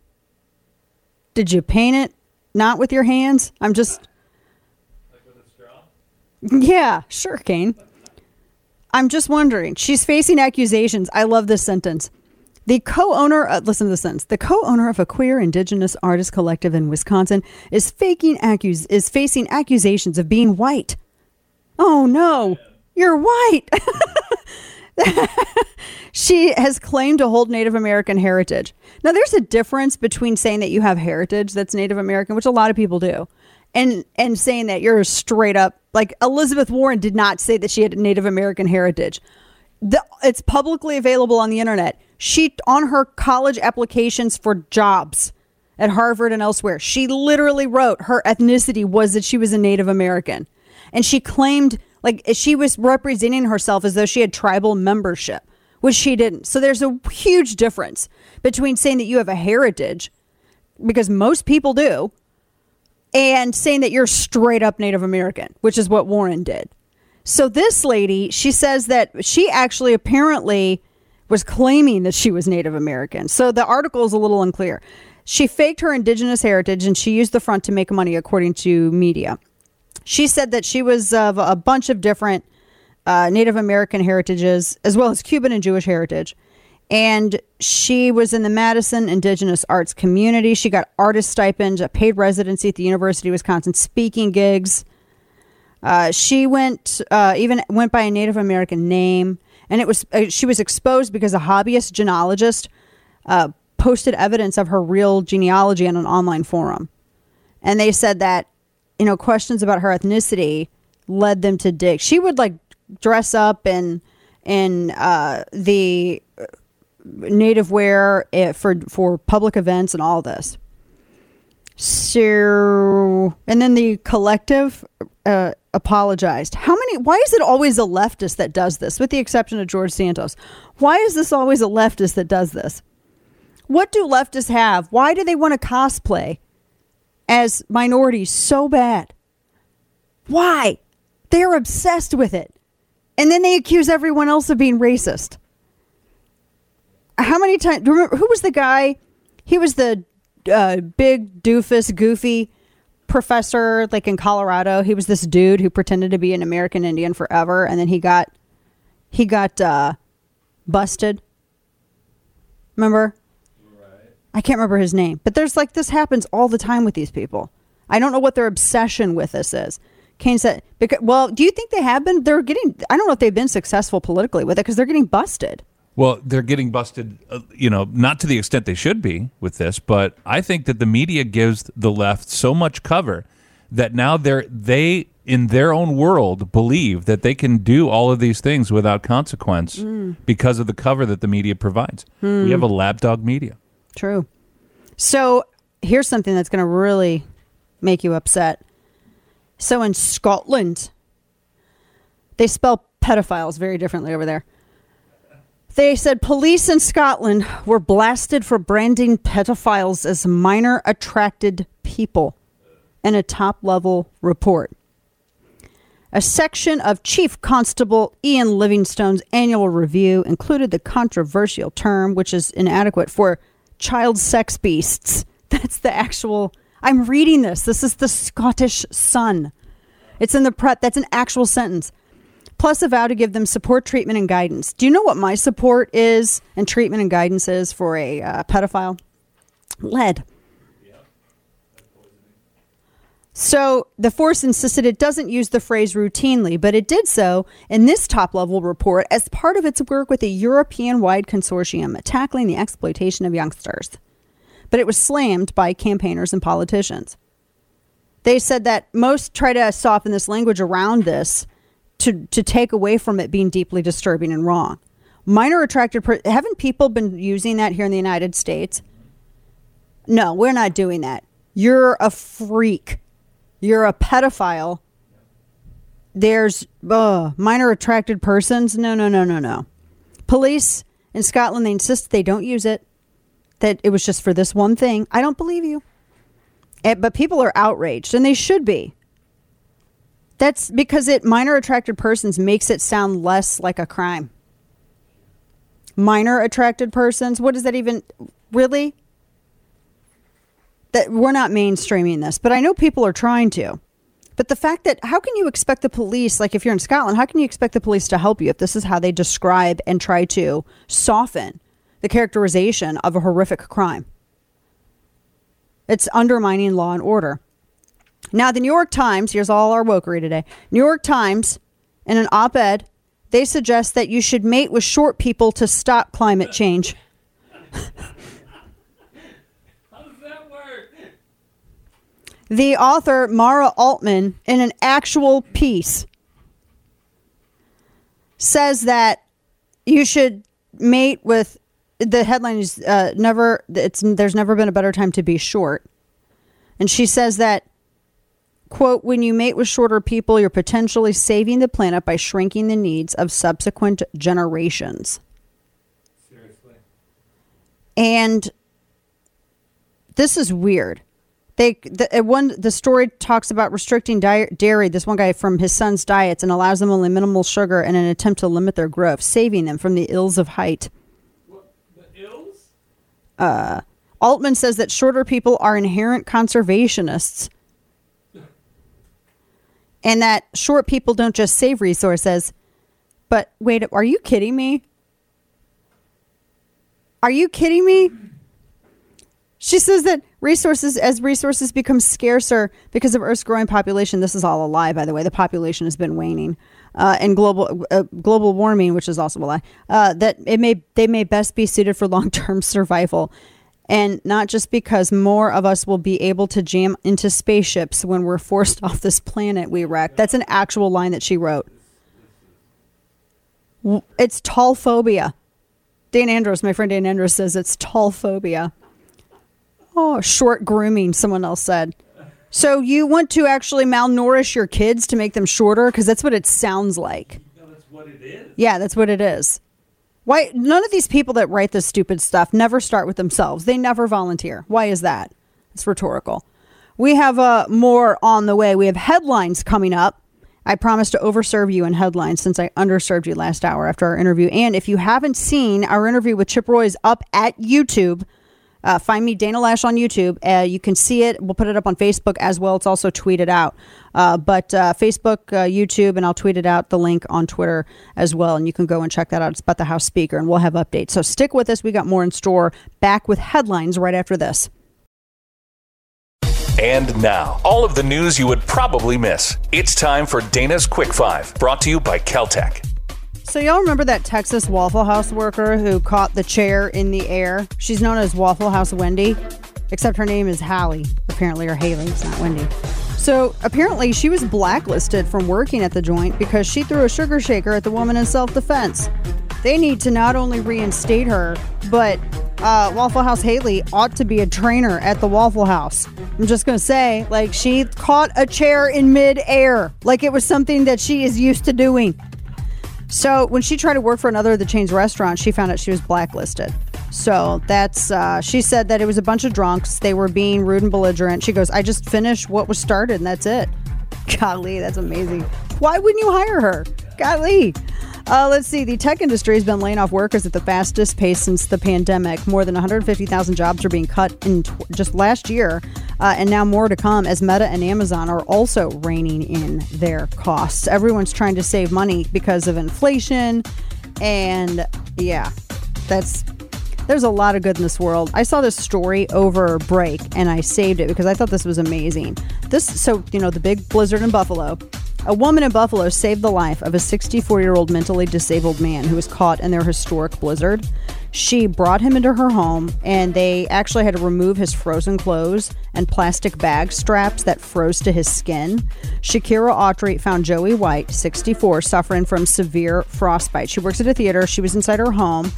Did you paint it not with your hands? I'm just. Like with a straw? Yeah, sure, Kane. I'm just wondering. She's facing accusations. I love this sentence. The co-owner, uh, listen to the sentence. The co-owner of a queer indigenous artist collective in Wisconsin is faking accus- is facing accusations of being white. Oh no, you're white. [LAUGHS] she has claimed to hold Native American heritage. Now, there's a difference between saying that you have heritage that's Native American, which a lot of people do, and and saying that you're straight up like Elizabeth Warren did not say that she had Native American heritage. The, it's publicly available on the internet. She on her college applications for jobs at Harvard and elsewhere, she literally wrote her ethnicity was that she was a Native American, and she claimed like she was representing herself as though she had tribal membership, which she didn't. So there's a huge difference between saying that you have a heritage, because most people do, and saying that you're straight up Native American, which is what Warren did. So this lady, she says that she actually apparently was claiming that she was Native American. So the article is a little unclear. She faked her indigenous heritage and she used the front to make money, according to media. She said that she was of a bunch of different uh, Native American heritages, as well as Cuban and Jewish heritage. And she was in the Madison Indigenous Arts community. She got artist stipend, a paid residency at the University of Wisconsin, speaking gigs. Uh, she went uh, even went by a Native American name, and it was uh, she was exposed because a hobbyist genealogist uh, posted evidence of her real genealogy on an online forum, and they said that you know, questions about her ethnicity led them to dig. She would like dress up in in uh, the native wear eh, for for public events and all this. So, and then the collective uh, apologized. How many? Why is it always a leftist that does this, with the exception of George Santos? Why is this always a leftist that does this? What do leftists have? Why do they want to cosplay? As minorities so bad. Why? They're obsessed with it. And then they accuse everyone else of being racist. How many times? Remember, who was the guy? He was the uh, big doofus, goofy professor, like in Colorado. He was this dude who pretended to be an American Indian forever, and then he got he got uh, busted. Remember? I can't remember his name, but there's like this happens all the time with these people. I don't know what their obsession with this is. Kane said, because, well, do you think they have been? They're getting, I don't know if they've been successful politically with it because they're getting busted. Well, they're getting busted, uh, you know, not to the extent they should be with this, but I think that the media gives the left so much cover that now they're, they, in their own world, believe that they can do all of these things without consequence mm. because of the cover that the media provides. Mm. We have a lapdog media. True. So here's something that's going to really make you upset. So in Scotland, they spell pedophiles very differently over there. They said police in Scotland were blasted for branding pedophiles as minor attracted people in a top level report. A section of Chief Constable Ian Livingstone's annual review included the controversial term, which is inadequate for child sex beasts. [LAUGHS] That's the actual. I'm reading this. This is the Scottish Sun. It's in the prep. That's an actual sentence. Plus, a vow to give them support, treatment, and guidance. Do you know what my support is and treatment and guidance is for a uh, pedophile? Lead. So the force insisted it doesn't use the phrase routinely, but it did so in this top level report as part of its work with a European wide consortium tackling the exploitation of youngsters. But it was slammed by campaigners and politicians. They said that most try to soften this language around this to, to take away from it being deeply disturbing and wrong. Minor attracted per- haven't people been using that here in the United States? No, we're not doing that. You're a freak. You're a pedophile. There's uh, minor attracted persons. No, no, no, no, no. Police in Scotland, they insist they don't use it, that it was just for this one thing. I don't believe you. Eh, but people are outraged, and they should be. That's because it minor attracted persons makes it sound less like a crime. Minor attracted persons, what does that even really? That we're not mainstreaming this, but I know people are trying to. But the fact that how can you expect the police, like if you're in Scotland, how can you expect the police to help you if this is how they describe and try to soften the characterization of a horrific crime? It's undermining law and order. Now, the New York Times, here's all our wokery today. New York Times, in an op ed, they suggest that you should mate with short people to stop climate change. [LAUGHS] the author Mara Altman in an actual piece says that you should mate with the headline is uh, never it's there's never been a better time to be short. And she says that quote when you mate with shorter people you're potentially saving the planet by shrinking the needs of subsequent generations. Seriously. And this is weird they the uh, one the story talks about restricting di- dairy. This one guy from his son's diets and allows them only minimal sugar in an attempt to limit their growth, saving them from the ills of height. What, the ills? Uh, Altman says that shorter people are inherent conservationists, [LAUGHS] and that short people don't just save resources. But wait, are you kidding me? Are you kidding me? She says that resources, as resources become scarcer because of Earth's growing population, this is all a lie, by the way. The population has been waning, uh, and global uh, global warming, which is also a lie. Uh, that it may they may best be suited for [LAUGHS] long term survival, and not just because more of us will be able to jam into spaceships when we're forced [LAUGHS] off this planet we wreck. That's an actual line that she wrote. It's tall phobia. Dan Andros, my friend Dan Andros says it's tall phobia. Oh, short grooming, someone else said. So you want to actually malnourish your kids to make them shorter? Because that's what it sounds like. No, that's what it is. Yeah, that's what it is. Why none of these people that write this stupid stuff never start with themselves. They never volunteer. Why is that? It's rhetorical. We have uh, more on the way. We have headlines coming up. I promise to overserve you in headlines since I underserved you last hour after our interview. And if you haven't seen our interview with Chip Roy is up at YouTube. Uh, find me Dana Loesch on YouTube. Uh, you can see it. We'll put it up on Facebook as well. It's also tweeted out. Uh, but uh, Facebook, uh, YouTube, and I'll tweet it out the link on Twitter as well. And you can go and check that out. It's about the House Speaker, and we'll have updates. So stick with us. We got more in store. Back with headlines right after this. And now, all of the news you would probably miss. It's time for Dana's Quick Five, brought to you by Keltec. So y'all remember that Texas Waffle House worker who caught the chair in the air? She's known as Waffle House Wendy, except her name is Hallie, apparently, or Haley. It's not Wendy. So apparently, she was blacklisted from working at the joint because she threw a sugar shaker at the woman in self-defense. They need to not only reinstate her, but uh, Waffle House Haley ought to be a trainer at the Waffle House. I'm just gonna say, like, she caught a chair in midair, like it was something that she is used to doing. So when she tried to work for another of the chain's restaurants, she found out she was blacklisted. So that's uh, she said that it was a bunch of drunks. They were being rude and belligerent. She goes, "I just finished what was started, and that's it." [LAUGHS] Golly, that's amazing. Why wouldn't you hire her? Golly. Uh, let's see. The tech industry has been laying off workers at the fastest pace since the pandemic. More than 150,000 jobs are being cut in tw- just last year, uh, and now more to come as Meta and Amazon are also reining in their costs. Everyone's trying to save money because of inflation, and yeah, that's there's a lot of good in this world. I saw this story over break and I saved it because I thought this was amazing. This so you know the big blizzard in Buffalo. A woman in Buffalo saved the life of a 64 year old mentally disabled man who was caught in their historic blizzard. She brought him into her home and they actually had to remove his frozen clothes and plastic bag straps that froze to his skin. Sha'Kyra Aughtry found Joey White, 64, suffering from severe frostbite. She works at a theater. She was inside her home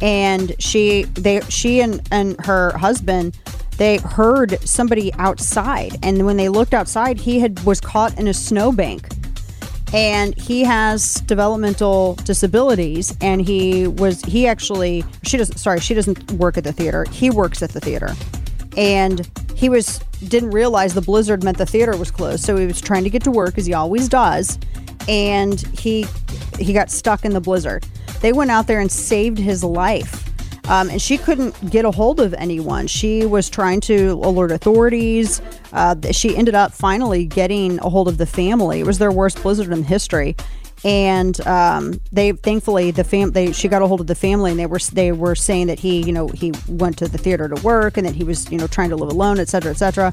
and she they she and, and her husband they heard somebody outside and when they looked outside he had was caught in a snowbank and he has developmental disabilities and he was he actually she doesn't sorry she doesn't work at the theater. He works at the theater. And he was didn't realize the blizzard meant the theater was closed. So he was trying to get to work as he always does. And he he got stuck in the blizzard. They went out there and saved his life um, and she couldn't get a hold of anyone. She was trying to alert authorities. Uh, she ended up finally getting a hold of the family. It was their worst blizzard in history, and um, they thankfully the fam they she got a hold of the family and they were they were saying that he you know he went to the theater to work and that he was you know trying to live alone, etc cetera, et cetera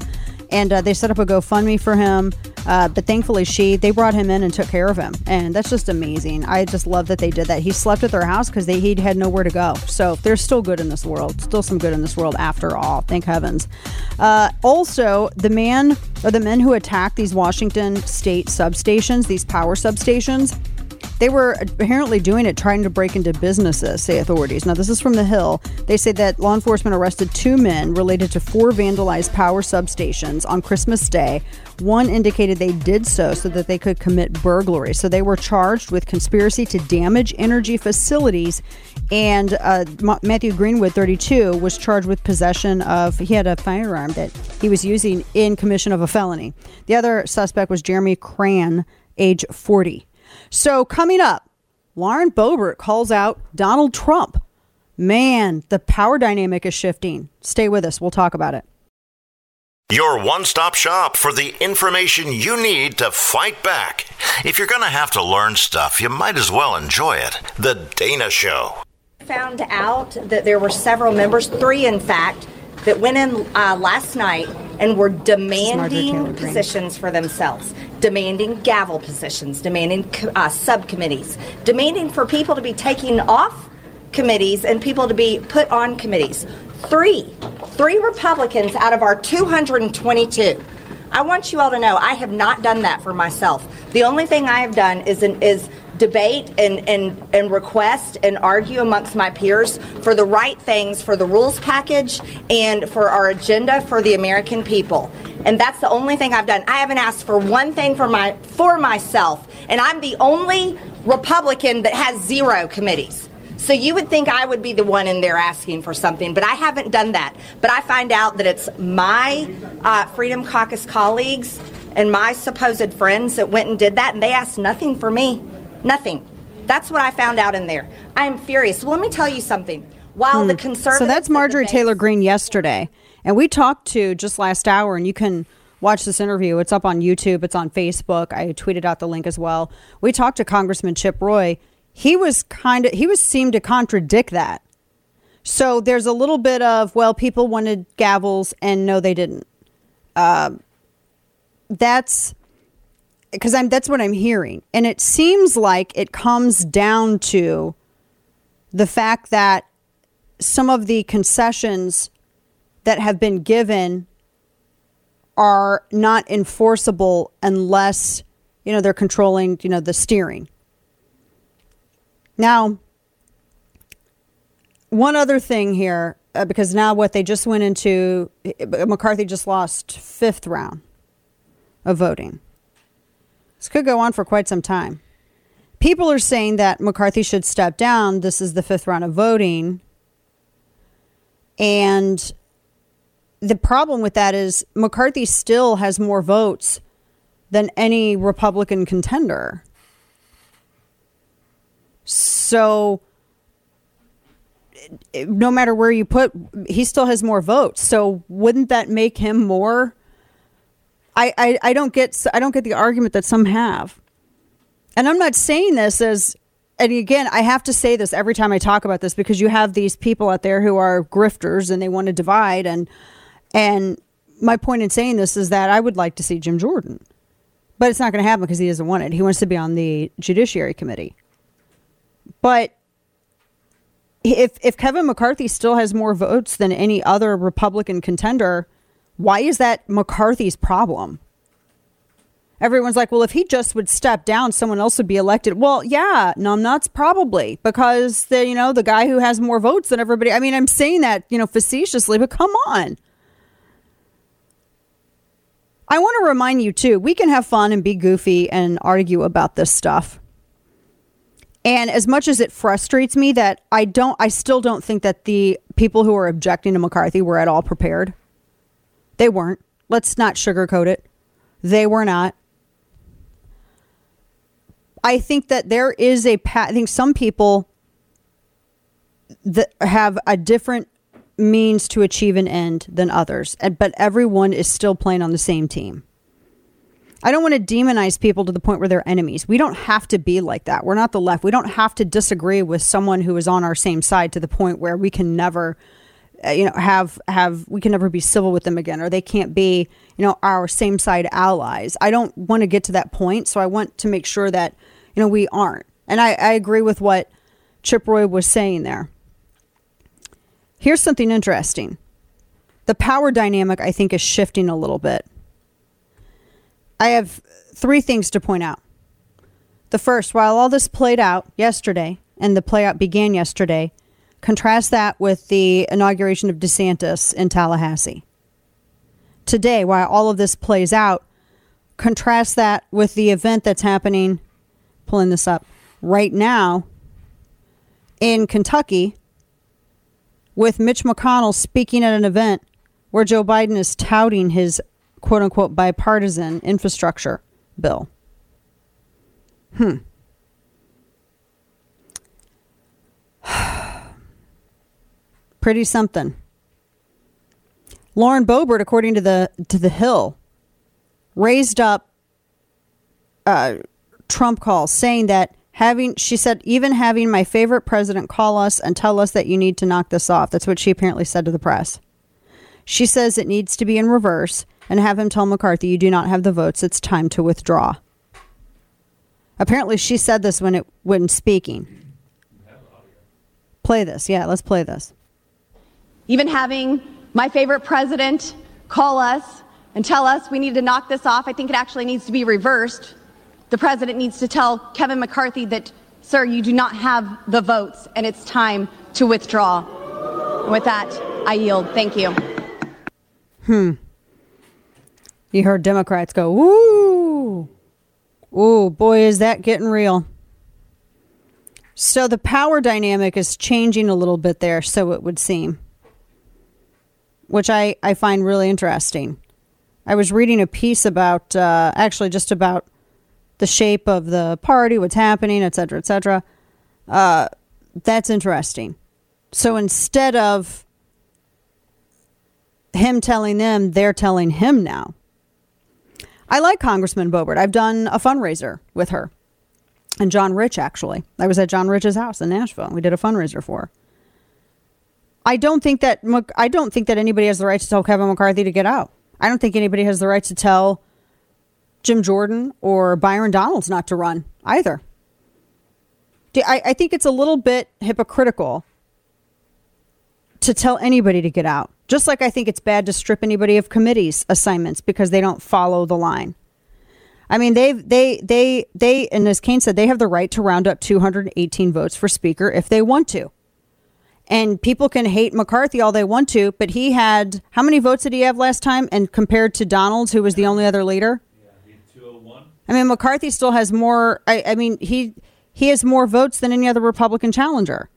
and uh, they set up a GoFundMe for him. Uh, but thankfully, she they brought him in and took care of him, and that's just amazing. I just love that they did that. He slept at their house because they he had nowhere to go. So there's still good in this world, still some good in this world after all. Thank heavens. Uh, also, the man or the men who attacked these Washington State substations, these power substations they were apparently doing it trying to break into businesses, say authorities. Now, this is from The Hill. They say that law enforcement arrested two men related to four vandalized power substations on Christmas Day. One indicated they did so so that they could commit burglary. So they were charged with conspiracy to damage energy facilities. And uh, Matthew Greenwood, 32, was charged with possession of, he had a firearm that he was using in commission of a felony. The other suspect was Jeremy Crahan, age 40. So, coming up, Lauren Boebert calls out Donald Trump. Man, the power dynamic is shifting. Stay with us. We'll talk about it. Your one stop shop for the information you need to fight back. If you're going to have to learn stuff, you might as well enjoy it. The Dana Show. Found out that there were several members, three in fact, that went in uh, last night and were demanding positions for themselves, demanding gavel positions, demanding uh, subcommittees, demanding for people to be taken off committees and people to be put on committees. Three, three Republicans out of our 222. I want you all to know I have not done that for myself. The only thing I have done is an, is debate and, and, and request and argue amongst my peers for the right things for the rules package and for our agenda for the American people. And that's the only thing I've done. I haven't asked for one thing for my for myself. And I'm the only Republican that has zero committees. So you would think I would be the one in there asking for something, but I haven't done that. But I find out that it's my uh, Freedom Caucus colleagues and my supposed friends that went and did that, and they asked nothing for me. Nothing. That's what I found out in there. I'm furious. Well, let me tell you something. While hmm. the conservatives. So that's Marjorie Taylor Greene yesterday. And we talked to just last hour, and you can watch this interview. It's up on YouTube, it's on Facebook. I tweeted out the link as well. We talked to Congressman Chip Roy. He was kind of, he was seemed to contradict that. So there's a little bit of, well, people wanted gavels, and no, they didn't. Uh, that's because I'm that's what I'm hearing. And it seems like it comes down to the fact that some of the concessions that have been given are not enforceable unless you know they're controlling you know the steering now one other thing here uh, because now what they just went into mccarthy just lost fifth round of voting this could go on for quite some time. People are saying that McCarthy should step down. This is the fifth round of voting. And the problem with that is McCarthy still has more votes than any Republican contender. So no matter where you put, he still has more votes. So wouldn't that make him more I, I, I don't get I don't get the argument that some have. And I'm not saying this as and again, I have to say this every time I talk about this because you have these people out there who are grifters and they want to divide and and my point in saying this is that I would like to see Jim Jordan. But it's not going to happen because he doesn't want it. He wants to be on the Judiciary Committee. But if if Kevin McCarthy still has more votes than any other Republican contender, why is that McCarthy's problem? Everyone's like, well, if he just would step down, someone else would be elected. Well, yeah, numbnuts probably because the you know the guy who has more votes than everybody. I mean, I'm saying that you know facetiously, but come on. I want to remind you too. We can have fun and be goofy and argue about this stuff. And as much as it frustrates me that I don't, I still don't think that the people who are objecting to McCarthy were at all prepared. They weren't. Let's not sugarcoat it. They were not. I think that there is a path. I think some people that have a different means to achieve an end than others, and, but everyone is still playing on the same team. I don't want to demonize people to the point where they're enemies. We don't have to be like that. We're not the left. We don't have to disagree with someone who is on our same side to the point where we can never uh, you know have have we can never be civil with them again or they can't be you know our same side allies. I don't want to get to that point so i want to make sure that you know we aren't. And i, I agree with what Chip Roy was saying there. Here's something interesting. The power dynamic i think is shifting a little bit. I have three things to point out. The first while all this played out yesterday and the playout began yesterday Contrast that with the inauguration of DeSantis in Tallahassee. Today, while all of this plays out, contrast that with the event that's happening, pulling this up right now in Kentucky with Mitch McConnell speaking at an event where Joe Biden is touting his quote unquote bipartisan infrastructure bill. Hmm. Pretty something. Lauren Boebert, according to the to the Hill, raised up uh, Trump calls, saying that having she said even having my favorite president call us and tell us that you need to knock this off. That's what she apparently said to the press. She says it needs to be in reverse and have him tell McCarthy you do not have the votes. It's time to withdraw. Apparently, she said this when it when speaking. Play this, yeah. Let's play this even having my favorite president call us and tell us we need to knock this off. I think it actually needs to be reversed. The president needs to tell Kevin McCarthy that, sir, you do not have the votes and it's time to withdraw. And with that, I yield. Thank you. Hmm. You heard Democrats go, woo. Ooh, boy, is that getting real. So the power dynamic is changing a little bit there, so it would seem which I, I find really interesting. I was reading a piece about, uh, actually, just about the shape of the party, what's happening, et cetera, et cetera. Uh, that's interesting. So instead of him telling them, they're telling him now. I like Congressman Boebert. I've done a fundraiser with her and John Rich, actually. I was at John Rich's house in Nashville. We did a fundraiser for her. I don't think that I don't think that anybody has the right to tell Kevin McCarthy to get out. I don't think anybody has the right to tell Jim Jordan or Byron Donalds not to run either. I, I think it's a little bit hypocritical to tell anybody to get out. Just like I think it's bad to strip anybody of committees assignments because they don't follow the line. I mean, they they they they, and as Kane said, they have the right to round up 218 votes for Speaker if they want to. And people can hate McCarthy all they want to, but he had how many votes did he have last time? And compared to Donalds, who was the only other leader, Yeah, two hundred one. I mean, McCarthy still has more. I, I mean, he he has more votes than any other Republican challenger.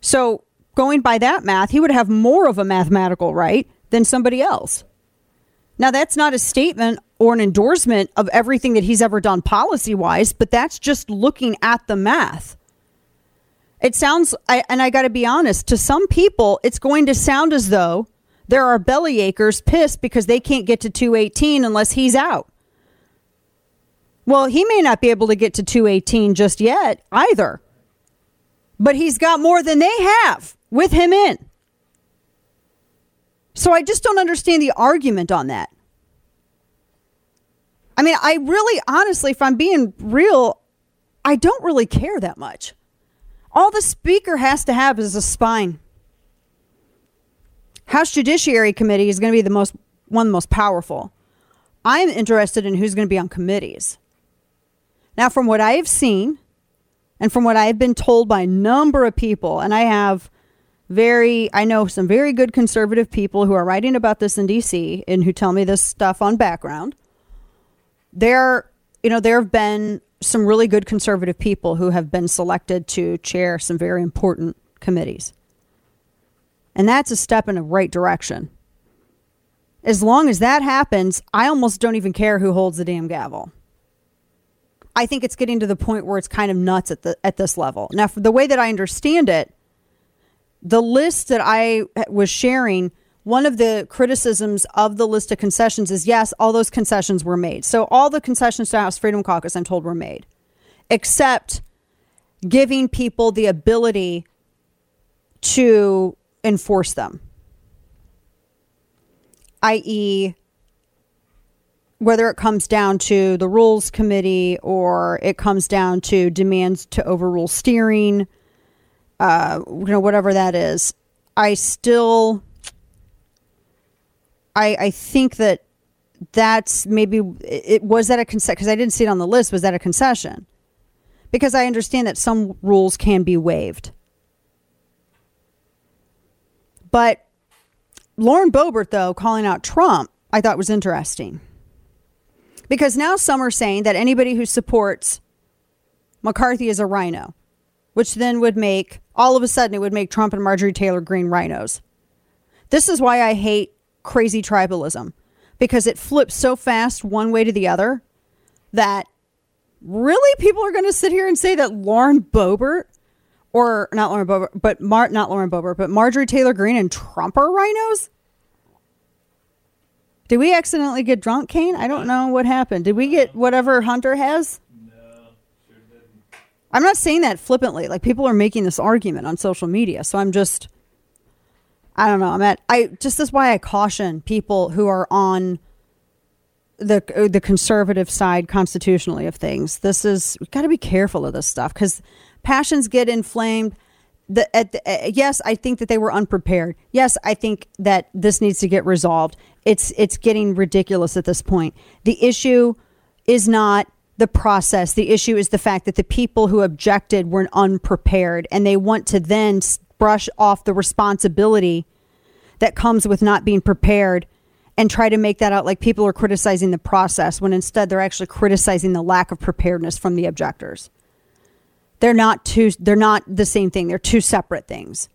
So going by that math, he would have more of a mathematical right than somebody else. Now, that's not a statement or an endorsement of everything that he's ever done policy wise, but that's just looking at the math. It sounds, I, and I got to be honest, to some people, it's going to sound as though there are belly achers pissed because they can't get to 218 unless he's out. Well, he may not be able to get to 218 just yet either, but he's got more than they have with him in. So I just don't understand the argument on that. I mean, I really, honestly, if I'm being real, I don't really care that much All the speaker has to have is a spine. House Judiciary Committee is going to be the most one of the most powerful. I'm interested in who's going to be on committees. Now, from what I have seen, and from what I have been told by a number of people, and I have very, I know some very good conservative people who are writing about this in DC and who tell me this stuff on background. There, you know, there have been some really good conservative people who have been selected to chair some very important committees. And that's a step in the right direction. As long as that happens, I almost don't even care who holds the damn gavel. I think it's getting to the point where it's kind of nuts at the at this level. Now, for the way that I understand it, the list that I was sharing, one of the criticisms of the list of concessions is yes, all those concessions were made. So all the concessions to House Freedom Caucus, I'm told, were made, except giving people the ability to enforce them, i.e., whether it comes down to the rules committee or it comes down to demands to overrule steering, uh, you know, whatever that is, I still, I, I think that that's maybe it was that a concession because I didn't see it on the list. Was that a concession? Because I understand that some rules can be waived. But Lauren Boebert, though, calling out Trump, I thought was interesting. Because now some are saying that anybody who supports McCarthy is a RINO, which then would make, all of a sudden, it would make Trump and Marjorie Taylor Greene RINOs. This is why I hate crazy tribalism, because it flips so fast one way to the other that really people are going to sit here and say that Lauren Boebert or not Lauren Boebert, but Mar- not Lauren Boebert, but Marjorie Taylor Greene and Trump are RINOs? Did we accidentally get drunk, Kane? I don't know what happened. Did we get whatever Hunter has? No, sure didn't. I'm not saying that flippantly. Like people are making this argument on social media, so I'm just I don't know. I'm at I just this is why I caution people who are on the the conservative side constitutionally of things. This is got to be careful of this stuff cuz passions get inflamed the, at the, uh, yes, I think that they were unprepared. Yes, I think that this needs to get resolved. It's it's getting ridiculous at this point. The issue is not the process. The issue is the fact that the people who objected were unprepared and they want to then brush off the responsibility that comes with not being prepared and try to make that out like people are criticizing the process when instead they're actually criticizing the lack of preparedness from the objectors. They're not two they're not the same thing. They're two separate things.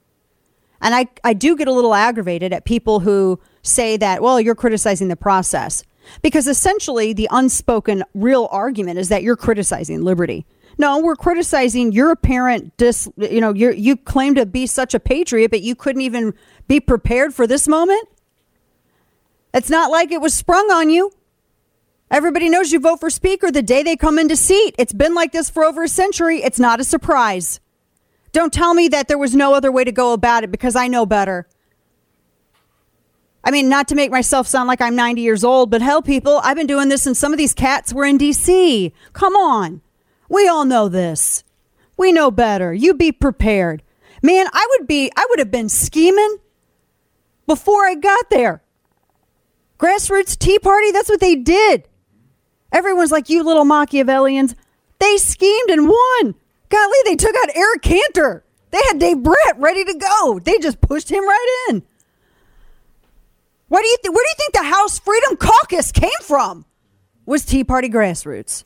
And I, I do get a little aggravated at people who say that, well, you're criticizing the process. Because essentially the unspoken real argument is that you're criticizing liberty. No, we're criticizing your apparent dis you know, you you claim to be such a patriot, but you couldn't even be prepared for this moment. It's not like it was sprung on you. Everybody knows you vote for Speaker the day they come into seat. It's been like this for over a century. It's not a surprise. Don't tell me that there was no other way to go about it because I know better. I mean, not to make myself sound like I'm 90 years old, but hell, people, I've been doing this and some of these cats were in DC. Come on. We all know this. We know better. You be prepared. Man, I would be, I would have been scheming before I got there. Grassroots Tea Party, that's what they did. Everyone's like, you little Machiavellians. They schemed and won. Golly, they took out Eric Cantor. They had Dave Brat ready to go. They just pushed him right in. What do you th- where do you think the House Freedom Caucus came from? Was Tea Party grassroots.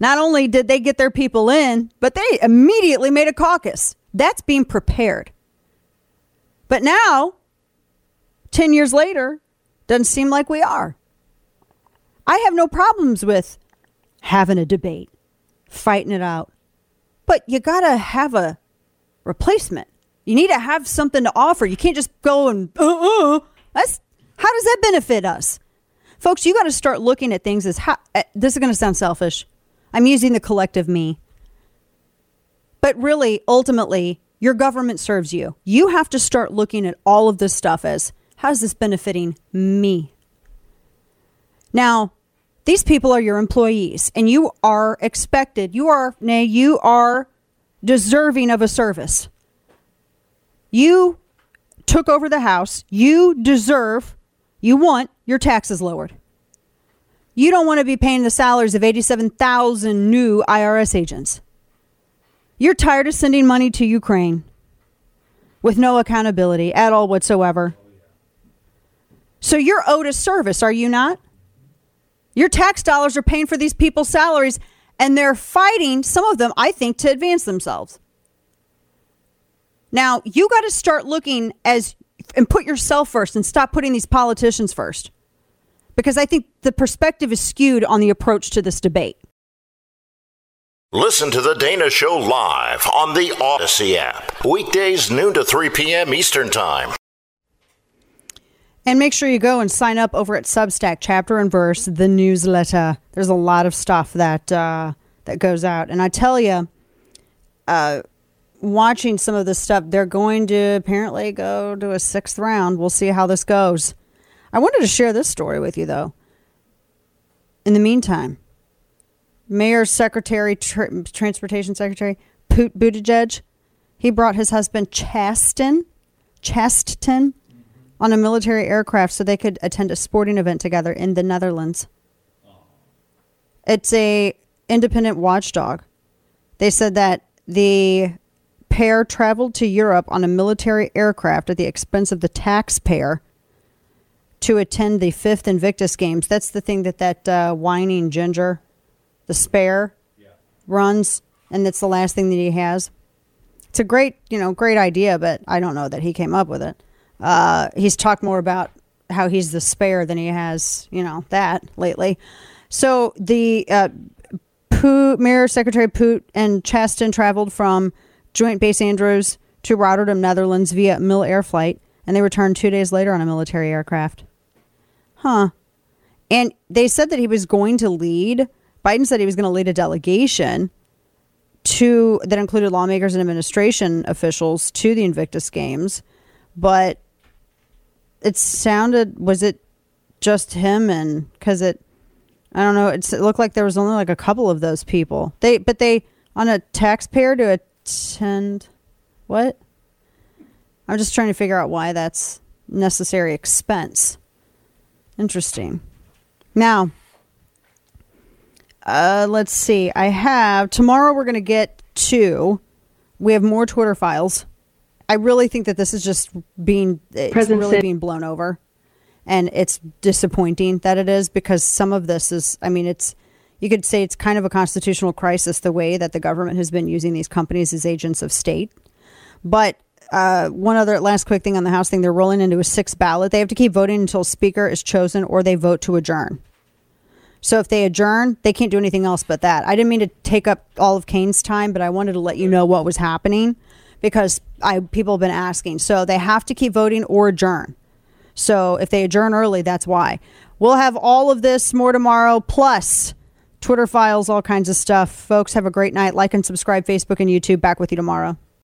Not only did they get their people in, but they immediately made a caucus. That's being prepared. But now, 10 years later, doesn't seem like we are. I have no problems with having a debate, fighting it out. But you got to have a replacement. You need to have something to offer. You can't just go and, uh uh. That's, how does that benefit us? Folks, you got to start looking at things as how, uh, this is going to sound selfish. I'm using the collective me. But really, ultimately, your government serves you. You have to start looking at all of this stuff as how's this benefiting me? Now, these people are your employees, and you are expected, you are, nay, you are deserving of a service. You took over the House. You deserve, you want your taxes lowered. You don't want to be paying the salaries of 87,000 new IRS agents. You're tired of sending money to Ukraine with no accountability at all whatsoever. So you're owed a service, are you not? Your tax dollars are paying for these people's salaries, and they're fighting, some of them, I think, to advance themselves. Now, you got to start looking as and put yourself first and stop putting these politicians first. Because I think the perspective is skewed on the approach to this debate. Listen to The Dana Show live on the Odyssey app. Weekdays, noon to 3 p.m. Eastern Time. And make sure you go and sign up over at Substack, chapter and verse, the newsletter. There's a lot of stuff that uh, that goes out, and I tell you, uh, watching some of this stuff, they're going to apparently go to a sixth round. We'll see how this goes. I wanted to share this story with you, though. In the meantime, Mayor Secretary, Tr- Transportation Secretary Pete Buttigieg, he brought his husband Chasten, Chasten, on a military aircraft so they could attend a sporting event together in the Netherlands. It's a independent watchdog. They said that the pair traveled to Europe on a military aircraft at the expense of the taxpayer to attend the fifth Invictus Games. That's the thing that that uh, whining ginger, the spare, yeah. runs, and it's the last thing that he has. It's a great, you know, great idea, but I don't know that he came up with it. Uh, he's talked more about how he's the spare than he has, you know, that lately. So the uh, Poot, Mayor Secretary Poot and Chasten traveled from Joint Base Andrews to Rotterdam, Netherlands via MilAir flight, and they returned two days later on a military aircraft. Huh. And they said that he was going to lead, Biden said he was going to lead a delegation to that included lawmakers and administration officials to the Invictus Games, but it sounded was it just him and because it I don't know it looked like there was only like a couple of those people they but they on a taxpayer to attend what? I'm just trying to figure out why that's necessary expense. Interesting. Now, uh, let's see. I have tomorrow. We're going to get to. We have more Twitter files. I really think that this is just being it's President really being blown over, and it's disappointing that it is because some of this is. I mean, it's you could say it's kind of a constitutional crisis the way that the government has been using these companies as agents of state. But uh, one other last quick thing on the House thing they're rolling into a sixth ballot. They have to keep voting until Speaker is chosen or they vote to adjourn. So if they adjourn, they can't do anything else but that. I didn't mean to take up all of Kane's time, but I wanted to let you know what was happening because I people have been asking. So they have to keep voting or adjourn. So if they adjourn early, that's why. We'll have all of this more tomorrow. Plus, Twitter files, all kinds of stuff. Folks, have a great night. Like and subscribe, Facebook and YouTube. Back with you tomorrow.